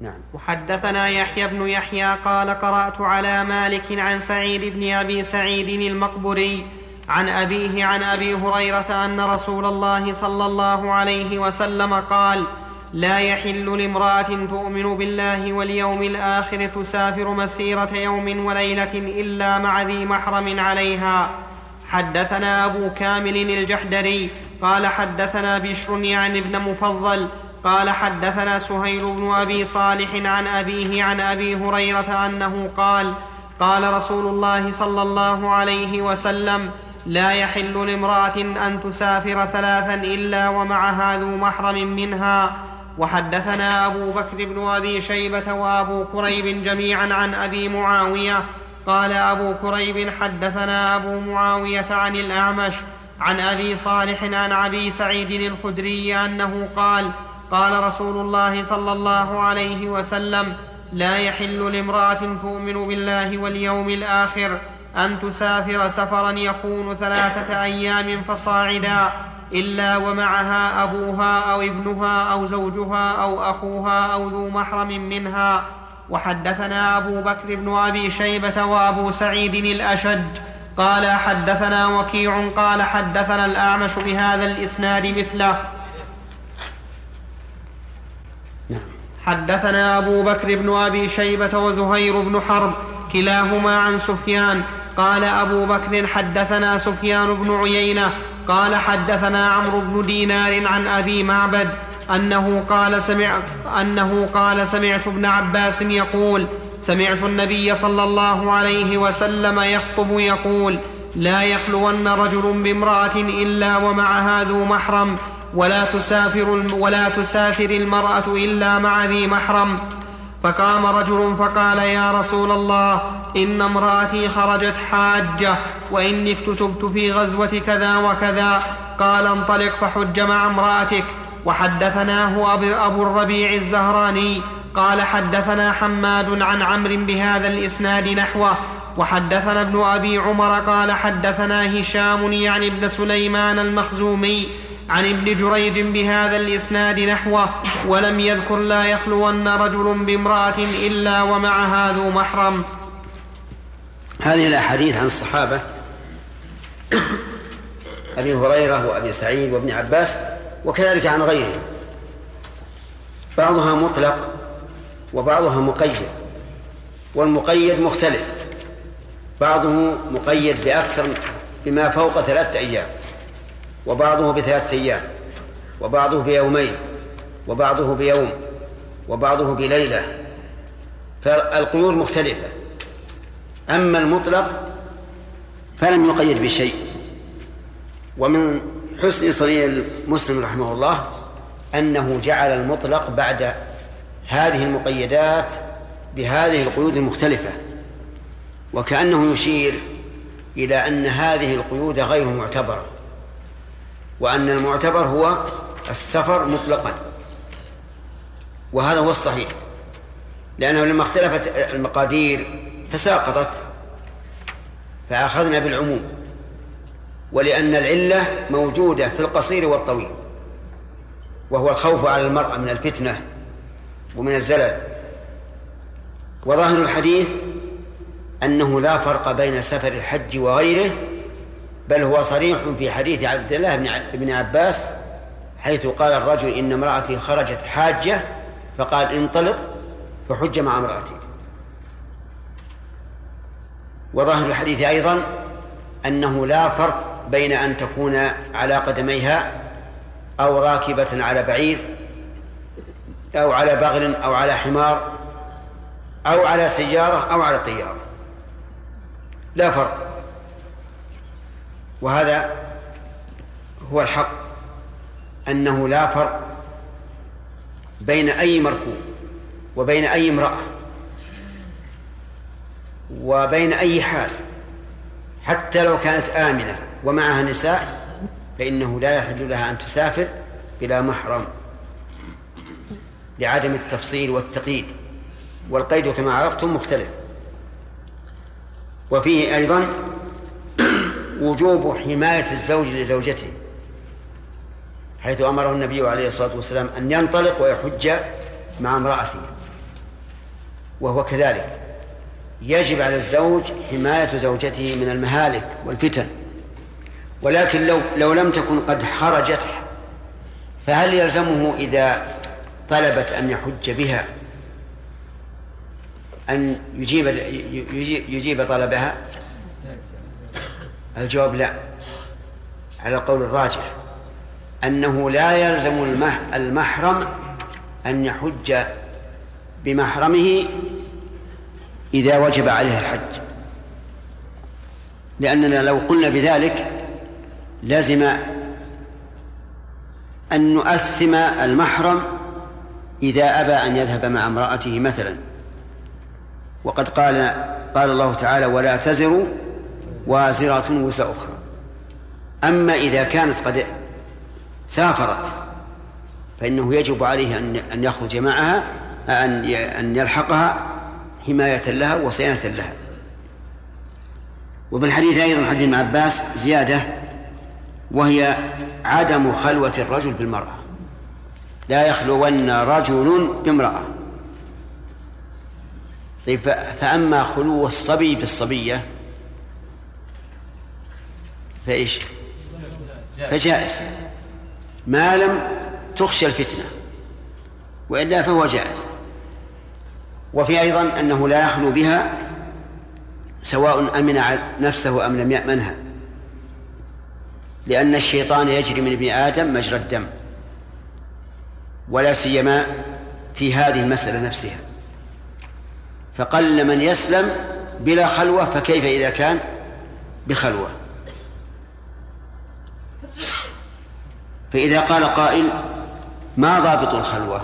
Speaker 2: نعم.
Speaker 1: وحدثنا يحيى بن يحيى قال قرأت على مالك عن سعيد بن أبي سعيد المقبري عن أبيه عن أبي هريرة أن رسول الله صلى الله عليه وسلم قال لا يحل لامرأة تؤمن بالله واليوم الآخر تسافر مسيرة يوم وليلة إلا مع ذي محرم عليها. حدثنا أبو كامل الجحدري قال حدثنا بشر يعني ابن مفضل قال حدثنا سهيل بن أبي صالح عن أبيه عن أبي هريرة أنه قال قال رسول الله صلى الله عليه وسلم لا يحل لامرأة أن تسافر ثلاثا إلا ومعها ذو محرم منها. وحدثنا أبو بكر بن أبي شيبة وأبو كريب جميعا عن أبي معاوية. قال أبو كريب حدثنا أبو معاوية عن الأعمش عن أبي صالح عن أبي سعيد الخدري أنه قال قال رسول الله صلى الله عليه وسلم لا يحل لامرأة تؤمن بالله واليوم الآخر أن تسافر سفرا يكون ثلاثة أيام فصاعدا إلا ومعها أبوها أو ابنها أو زوجها أو أخوها أو ذو محرم منها. وحدثنا أبو بكر بن أبي شيبة وأبو سعيد الأشج. قال حدثنا وكيع قال حدثنا الأعمش بهذا الإسناد مثله. حدثنا أبو بكر بن أبي شيبة وزهير بن حرب كلاهما عن سفيان قال أبو بكر حدثنا سفيان بن عيينة قال حدثنا عمرو بن دينار عن أبي معبد أنه قال سمع أنه قال سمعت ابن عباس يقول سمعت النبي صلى الله عليه وسلم يخطب يقول لا يخلون رجل بامرأة إلا ومعها ذو محرم ولا تسافر ولا تسافر المرأة إلا مع ذي محرم فقام رجل فقال يا رسول الله إن امرأتي خرجت حاجة وإني اكتتبت في غزوة كذا وكذا. قال انطلق فحج مع امرأتك. وحدثناه أبو الربيع الزهراني. قال حدثنا حماد عن عمرو بهذا الإسناد نحوه. وحدثنا ابن أبي عمر قال حدثنا هشام يعني ابن سليمان المخزومي. عن ابن جريج بهذا الإسناد نحوه ولم يذكر لا يخلون رجل بامرأة إلا ومعها ذو محرم.
Speaker 2: هذه الأحاديث عن الصحابة أبي هريرة وأبي سعيد وابن عباس وكذلك عن غيرهم. بعضها مطلق وبعضها مقيد والمقيد مختلف. بعضه مقيد بأكثر بما فوق ثلاثة أيام. وبعضه بثلاثة أيام وبعضه بيومين وبعضه بيوم وبعضه بليلة. فالقيود مختلفة. أما المطلق فلم يقيد بشيء. ومن حسن صنيع مسلم رحمه الله أنه جعل المطلق بعد هذه المقيدات بهذه القيود المختلفة. وكأنه يشير إلى أن هذه القيود غير معتبرة. وأن المعتبر هو السفر مطلقا. وهذا هو الصحيح. لأنه لما اختلفت المقادير تساقطت فأخذنا بالعموم. ولأن العلة موجودة في القصير والطويل. وهو الخوف على المرأة من الفتنة ومن الزلل. وظاهر الحديث أنه لا فرق بين سفر الحج وغيره بل هو صريح في حديث عبد الله بن عباس حيث قال الرجل إن امرأتي خرجت حاجة فقال انطلق فحج مع امرأتك. وظاهر الحديث أيضا أنه لا فرق بين أن تكون على قدميها أو راكبة على بعير أو على بغل أو على حمار أو على سيارة أو على طيارة. لا فرق. وهذا هو الحق أنه لا فرق بين أي مركوب وبين أي امرأة وبين أي حال حتى لو كانت آمنة ومعها نساء فإنه لا يحل لها أن تسافر بلا محرم لعدم التفصيل والتقييد. والقيد كما عرفتم مختلف. وفيه أيضا وجوب حماية الزوج لزوجته حيث أمره النبي عليه الصلاة والسلام أن ينطلق ويحج مع امرأته. وهو كذلك. يجب على الزوج حماية زوجته من المهالك والفتن. ولكن لو لو لم تكن قد خرجت فهل يلزمه إذا طلبت أن يحج بها أن يجيب يجيب طلبها؟ الجواب لا. على القول الراجح أنه لا يلزم المحرم أن يحج بمحرمه إذا وجب عليه الحج. لأننا لو قلنا بذلك لازم أن نؤثم المحرم إذا أبى أن يذهب مع امرأته مثلا. وقد قال قال الله تعالى ولا تزر وازرة وزر أخرى أما إذا كانت قد سافرت فإنه يجب عليه أن أن يخرج معها أن أن يلحقها حماية لها وصيانة لها. وبالحديث أيضا حديث ابن عباس زيادة وهي عدم خلوة الرجل بالمرأة. لا يخلون رجل بامرأة. طيب فأما خلو الصبي بالصبية فإيش؟ فجائز. ما لم تخشى الفتنة وإلا فهو جائز. وفي أيضا أنه لا يخلو بها سواء أمن نفسه أم لم يأمنها. لأن الشيطان يجري من ابن آدم مجرى الدم ولا سيما في هذه المسألة نفسها. فقل من يسلم بلا خلوة فكيف إذا كان بخلوة؟ فإذا قال قائل ما ضابط الخلوة؟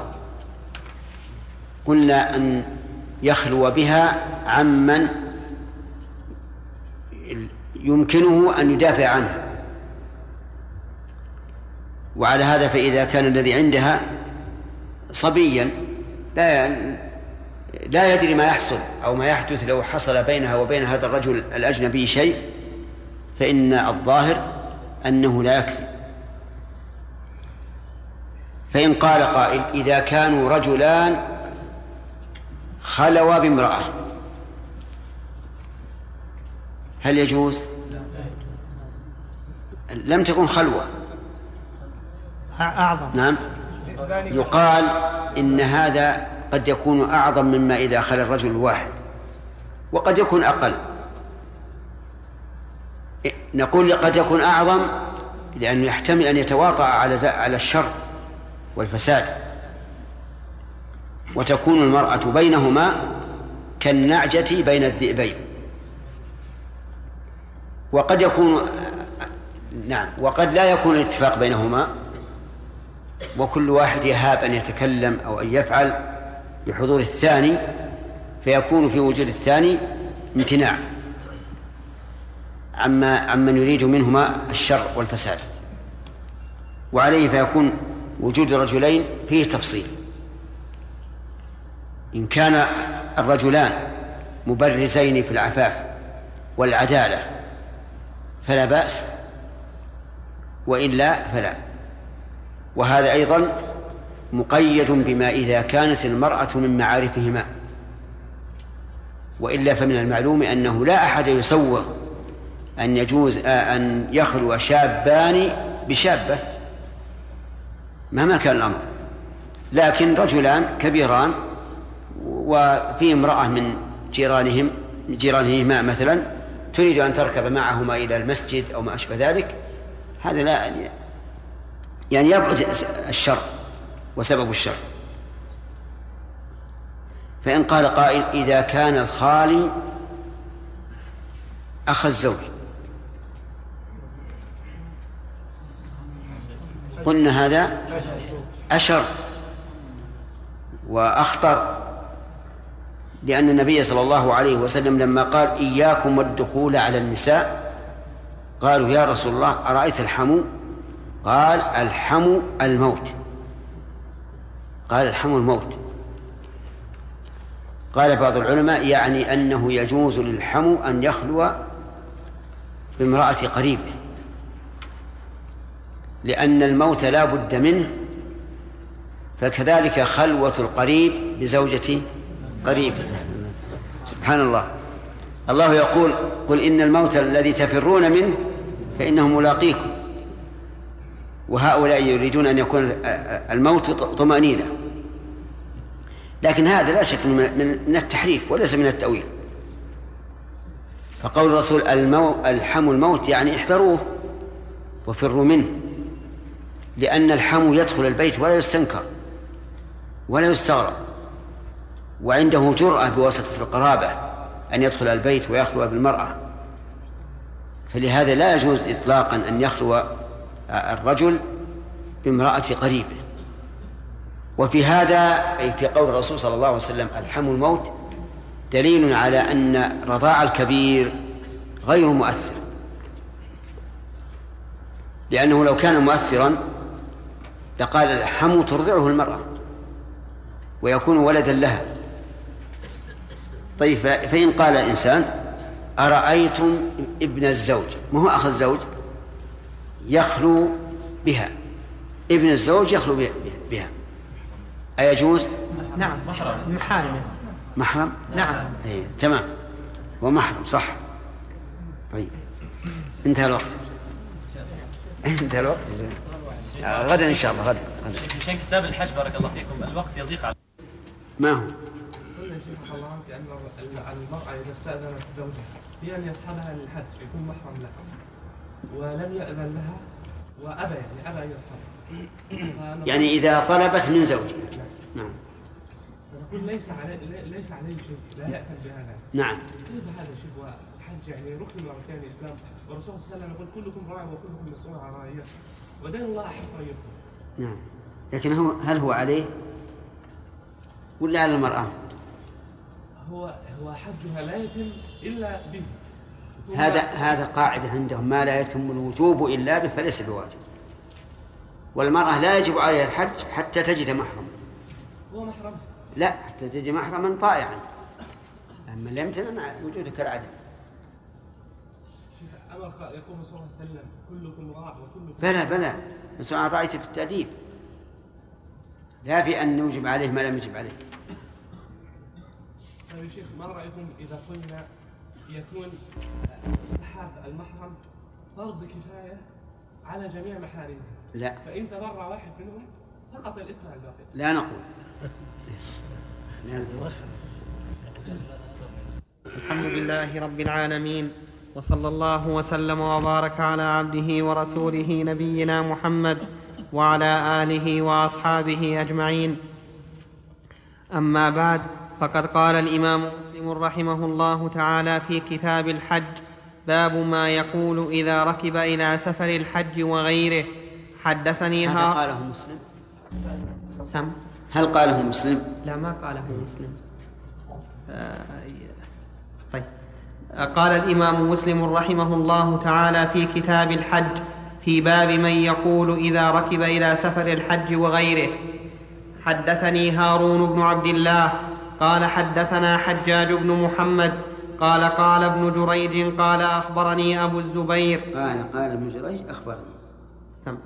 Speaker 2: قلنا أن يخلو بها عمن يمكنه أن يدافع عنها وعلى هذا فإذا كان الذي عندها صبيا لا لا يدري ما يحصل أو ما يحدث لو حصل بينها وبين هذا الرجل الأجنبي شيء فإن الظاهر أنه لا يكفي. فإن قال قائل إذا كانوا رجلان خلوا بامرأة. هل يجوز؟ لم تكن خلوة.
Speaker 1: أعظم.
Speaker 2: نعم. يقال إن هذا قد يكون أعظم مما إذا خلى الرجل الواحد وقد يكون أقل. نقول قد يكون أعظم لأنه يحتمل أن يتواطأ على على الشر. والفساد. وتكون المرأة بينهما كالنعجة بين الذئبين. وقد يكون نعم وقد لا يكون الاتفاق بينهما. وكل واحد يهاب أن يتكلم أو أن يفعل بحضور الثاني فيكون في وجود الثاني امتناع. عما عمن يريد منهما الشر والفساد. وعليه فيكون وجود رجلين فيه تفصيل. إن كان الرجلان مبرزين في العفاف والعدالة فلا بأس وإلا فلا. وهذا أيضا مقيد بما إذا كانت المرأة من معارفهما. وإلا فمن المعلوم أنه لا أحد يسوغ أن يجوز أن يخلو شابان بشابة. مهما كان الأمر. لكن رجلان كبيران وفي امرأة من جيرانهم جيرانهما مثلا تريد أن تركب معهما إلى المسجد أو ما أشبه ذلك هذا لا يعني يبعد الشر وسبب الشر. فإن قال قائل إذا كان الخالي أخ الزوج. قلنا هذا أشر وأخطر لأن النبي صلى الله عليه وسلم لما قال إياكم والدخول على النساء قالوا يا رسول الله أرأيت الحمو قال الحمو الموت. قال الحمو الموت. قال بعض العلماء يعني أنه يجوز للحمو أن يخلو بامرأة قريبه. لأن الموت لا بد منه فكذلك خلوة القريب بزوجة قريب. سبحان الله. الله يقول قل إن الموت الذي تفرون منه فإنه ملاقيكم. وهؤلاء يريدون أن يكون الموت طمأنينة. لكن هذا لا شك من التحريف وليس من التأويل. فقول الرسول المو الحموا الموت يعني احذروه وفروا منه. لأن الحمو يدخل البيت ولا يستنكر ولا يستغرب وعنده جرأة بواسطة القرابة أن يدخل البيت ويخلو بالمرأة. فلهذا لا يجوز إطلاقا أن يخلو الرجل بامرأة قريبة. وفي هذا أي في قول الرسول صلى الله عليه وسلم الحم الموت دليل على أن رضاع الكبير غير مؤثر. لأنه لو كان مؤثرا لقال الحم ترضعه المرأة ويكون ولدا لها. طيب فإن قال إنسان أرأيتم ابن الزوج؟ ما هو أخ الزوج؟ يخلو بها. ابن الزوج يخلو بها أيجوز؟
Speaker 1: نعم محرم. محارمه
Speaker 2: محرم؟
Speaker 1: نعم.
Speaker 2: أي تمام. ومحرم صح. طيب. انتهى الوقت. انتهى الوقت. غدا إن شاء الله غدا غدا.
Speaker 3: مشان كتاب الحج بارك الله فيكم. الوقت يضيق على
Speaker 2: ما هو؟
Speaker 4: قلنا شيخ الله بأن المرأة إذا استأذنت زوجها في أن يصحبها للحج يكون محرم لها ولم يأذن لها وأبى يعني أبى أن يصحبها.
Speaker 2: يعني إذا طلبت من زوجها. نعم.
Speaker 4: نقول ليس عليه ليس عليه شيء لا يأثم بهذا.
Speaker 2: نعم.
Speaker 4: كيف هذا شيء؟ والحج يعني ركن من أركان الإسلام. والرسول صلى الله عليه وسلم يقول كلكم راع وكلكم مسؤول عن رعيته. ودين الله أحق أن يكون
Speaker 2: نعم. لكن هو هل هو عليه؟ ولا على المرأة؟
Speaker 4: هو هو حجها لا يتم إلا به.
Speaker 2: هذا هذا قاعدة عندهم. ما لا يتم الوجوب إلا به فليس بواجب. والمرأة لا يجب عليها الحج حتى تجد محرم.
Speaker 4: هو محرم.
Speaker 2: لا حتى تجد محرما طائعا. أما لم تنم وجودك كالعدم
Speaker 4: أمر يقول صلى الله عليه وسلم كلكم راع وكلكم
Speaker 2: بلى بلى. بس أنا رأيت في التأديب. لا في أن نوجب عليه ما لم يجب عليه.
Speaker 4: طيب يا شيخ ما رأيكم إذا قلنا يكون استحاب المحرم فرض كفاية على جميع محارمه؟
Speaker 2: لا.
Speaker 4: فإن تبرع واحد منهم سقط الإثم على الباقي.
Speaker 2: لا نقول. لا
Speaker 1: الحمد لله رب العالمين. وصلى الله وسلم وبارك على عبده ورسوله نبينا محمد وعلى آله وأصحابه أجمعين. أما بعد فقد قال الإمام مسلم رحمه الله تعالى في كتاب الحج باب ما يقول إذا ركب إلى سفر الحج وغيره. حدثني
Speaker 2: هذا قاله مسلم.
Speaker 1: سم.
Speaker 2: هل قاله مسلم؟
Speaker 1: لا ما قاله مسلم. آه، قال الإمام مسلم رحمه الله تعالى في كتاب الحج في باب من يقول إذا ركب إلى سفر الحج وغيره حدثني هارون بن عبد الله قال حدثنا حجاج بن محمد قال قال ابن جريج قال أخبرني أبو الزبير.
Speaker 2: قال قال ابن جريج أخبرني.
Speaker 1: سم.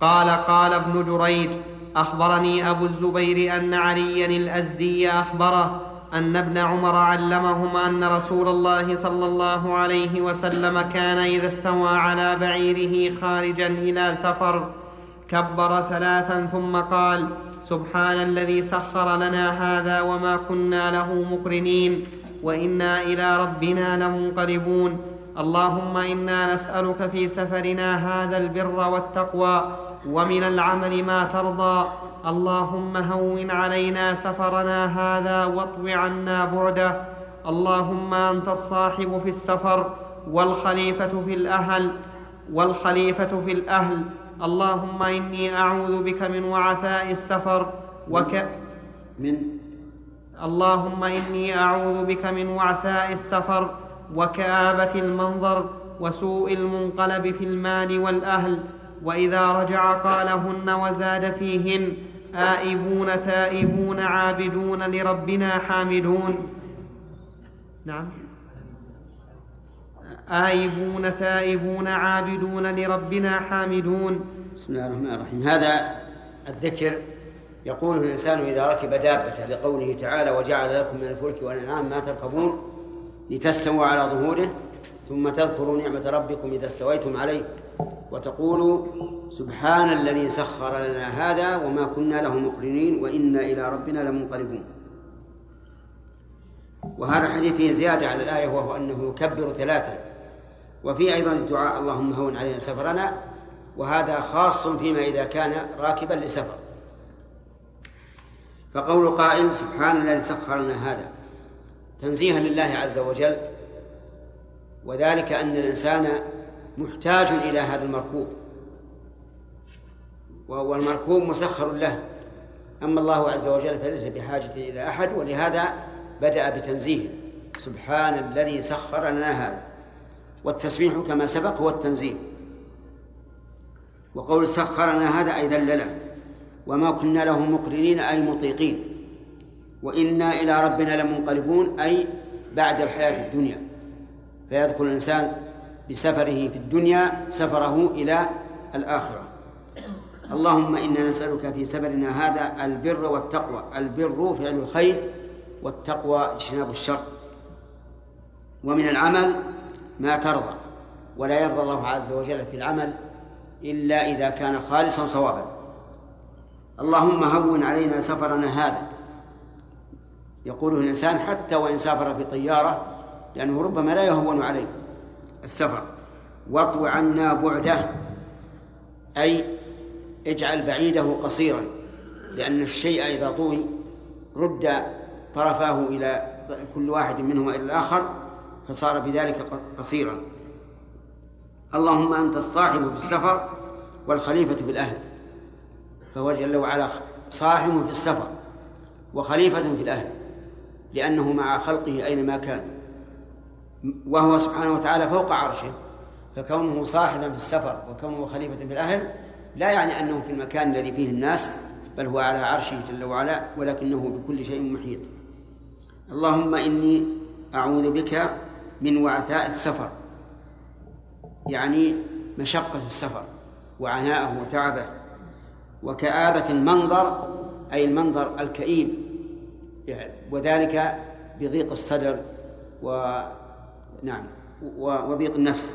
Speaker 1: قال قال ابن جريج أخبرني أبو الزبير أن عليا الأزدي أخبره أن ابن عمر علمهما أن رسول الله صلى الله عليه وسلم كان إذا استوى على بعيره خارجا إلى سفر كبر ثلاثا ثم قال سبحان الذي سخر لنا هذا وما كنا له مقرنين وإنا إلى ربنا لمنقلبون. اللهم إنا نسألك في سفرنا هذا البر والتقوى ومن العمل ما ترضى. اللهم هون علينا سفرنا هذا واطو عنا بعده. اللهم أنت الصاحب في السفر والخليفة في الأهل والخليفة في الأهل. اللهم إني أعوذ بك من وعثاء السفر وك.
Speaker 2: من
Speaker 1: اللهم إني أعوذ بك من وعثاء السفر وكآبة المنظر وسوء المنقلب في المال والأهل. وإذا رجع قالهن وزاد فيهن آئبون تائبون عابدون لربنا حامدون. نعم. آئبون تائبون عابدون لربنا حامدون.
Speaker 2: بسم الله الرحمن الرحيم. هذا الذكر يقوله الإنسان إذا ركب دابته لقوله تعالى وجعل لكم من الفلك والأنعام ما تركبون لتستووا على ظهوره ثم تذكروا نعمة ربكم إذا استويتم عليه. وتقولوا سبحان الذي سخر لنا هذا وما كنا له مقرنين وإنا إلى ربنا لمنقلبون. وهذا الحديث فيه زيادة على الآية وهو أنه يكبر ثلاثا. وفي أيضا الدعاء اللهم هون علينا سفرنا وهذا خاص فيما إذا كان راكبا لسفر. فقول قائل سبحان الذي سخر لنا هذا تنزيها لله عز وجل. وذلك أن الإنسان محتاج إلى هذا المركوب. والمركوب مسخر له. أما الله عز وجل فليس بحاجة إلى أحد ولهذا بدأ بتنزيه. سبحان الذي سخر لنا هذا. والتسبيح كما سبق هو التنزيه. وقول سخر لنا هذا أي ذلله وما كنا له مقرنين أي مطيقين. وإنا إلى ربنا لمنقلبون أي بعد الحياة الدنيا. فيذكر الإنسان بسفره في الدنيا سفره إلى الآخرة. اللهم إنا نسألك في سفرنا هذا البر والتقوى. البر فعل الخير والتقوى اجتناب الشر. ومن العمل ما ترضى ولا يرضى الله عز وجل في العمل إلا إذا كان خالصا صوابا. اللهم هون علينا سفرنا هذا. يقوله الإنسان حتى وإن سافر في طيارة لأنه ربما لا يهون عليه. السفر. واطو عنا بعده أي اجعل بعيده قصيرا لأن الشيء إذا طوي رد طرفاه إلى كل واحد منهما إلى الآخر فصار بذلك قصيرا. اللهم أنت الصاحب في السفر والخليفة في الأهل فهو جل وعلا صاحب في السفر وخليفة في الأهل لأنه مع خلقه أينما كان. وهو سبحانه وتعالى فوق عرشه فكونه صاحبا في السفر وكونه خليفة في الأهل لا يعني أنه في المكان الذي فيه الناس بل هو على عرشه جل وعلا ولكنه بكل شيء محيط. اللهم إني أعوذ بك من وعثاء السفر يعني مشقة السفر وعناءه وتعبه وكآبة المنظر أي المنظر الكئيب وذلك بضيق الصدر و نعم. وضيق النفس.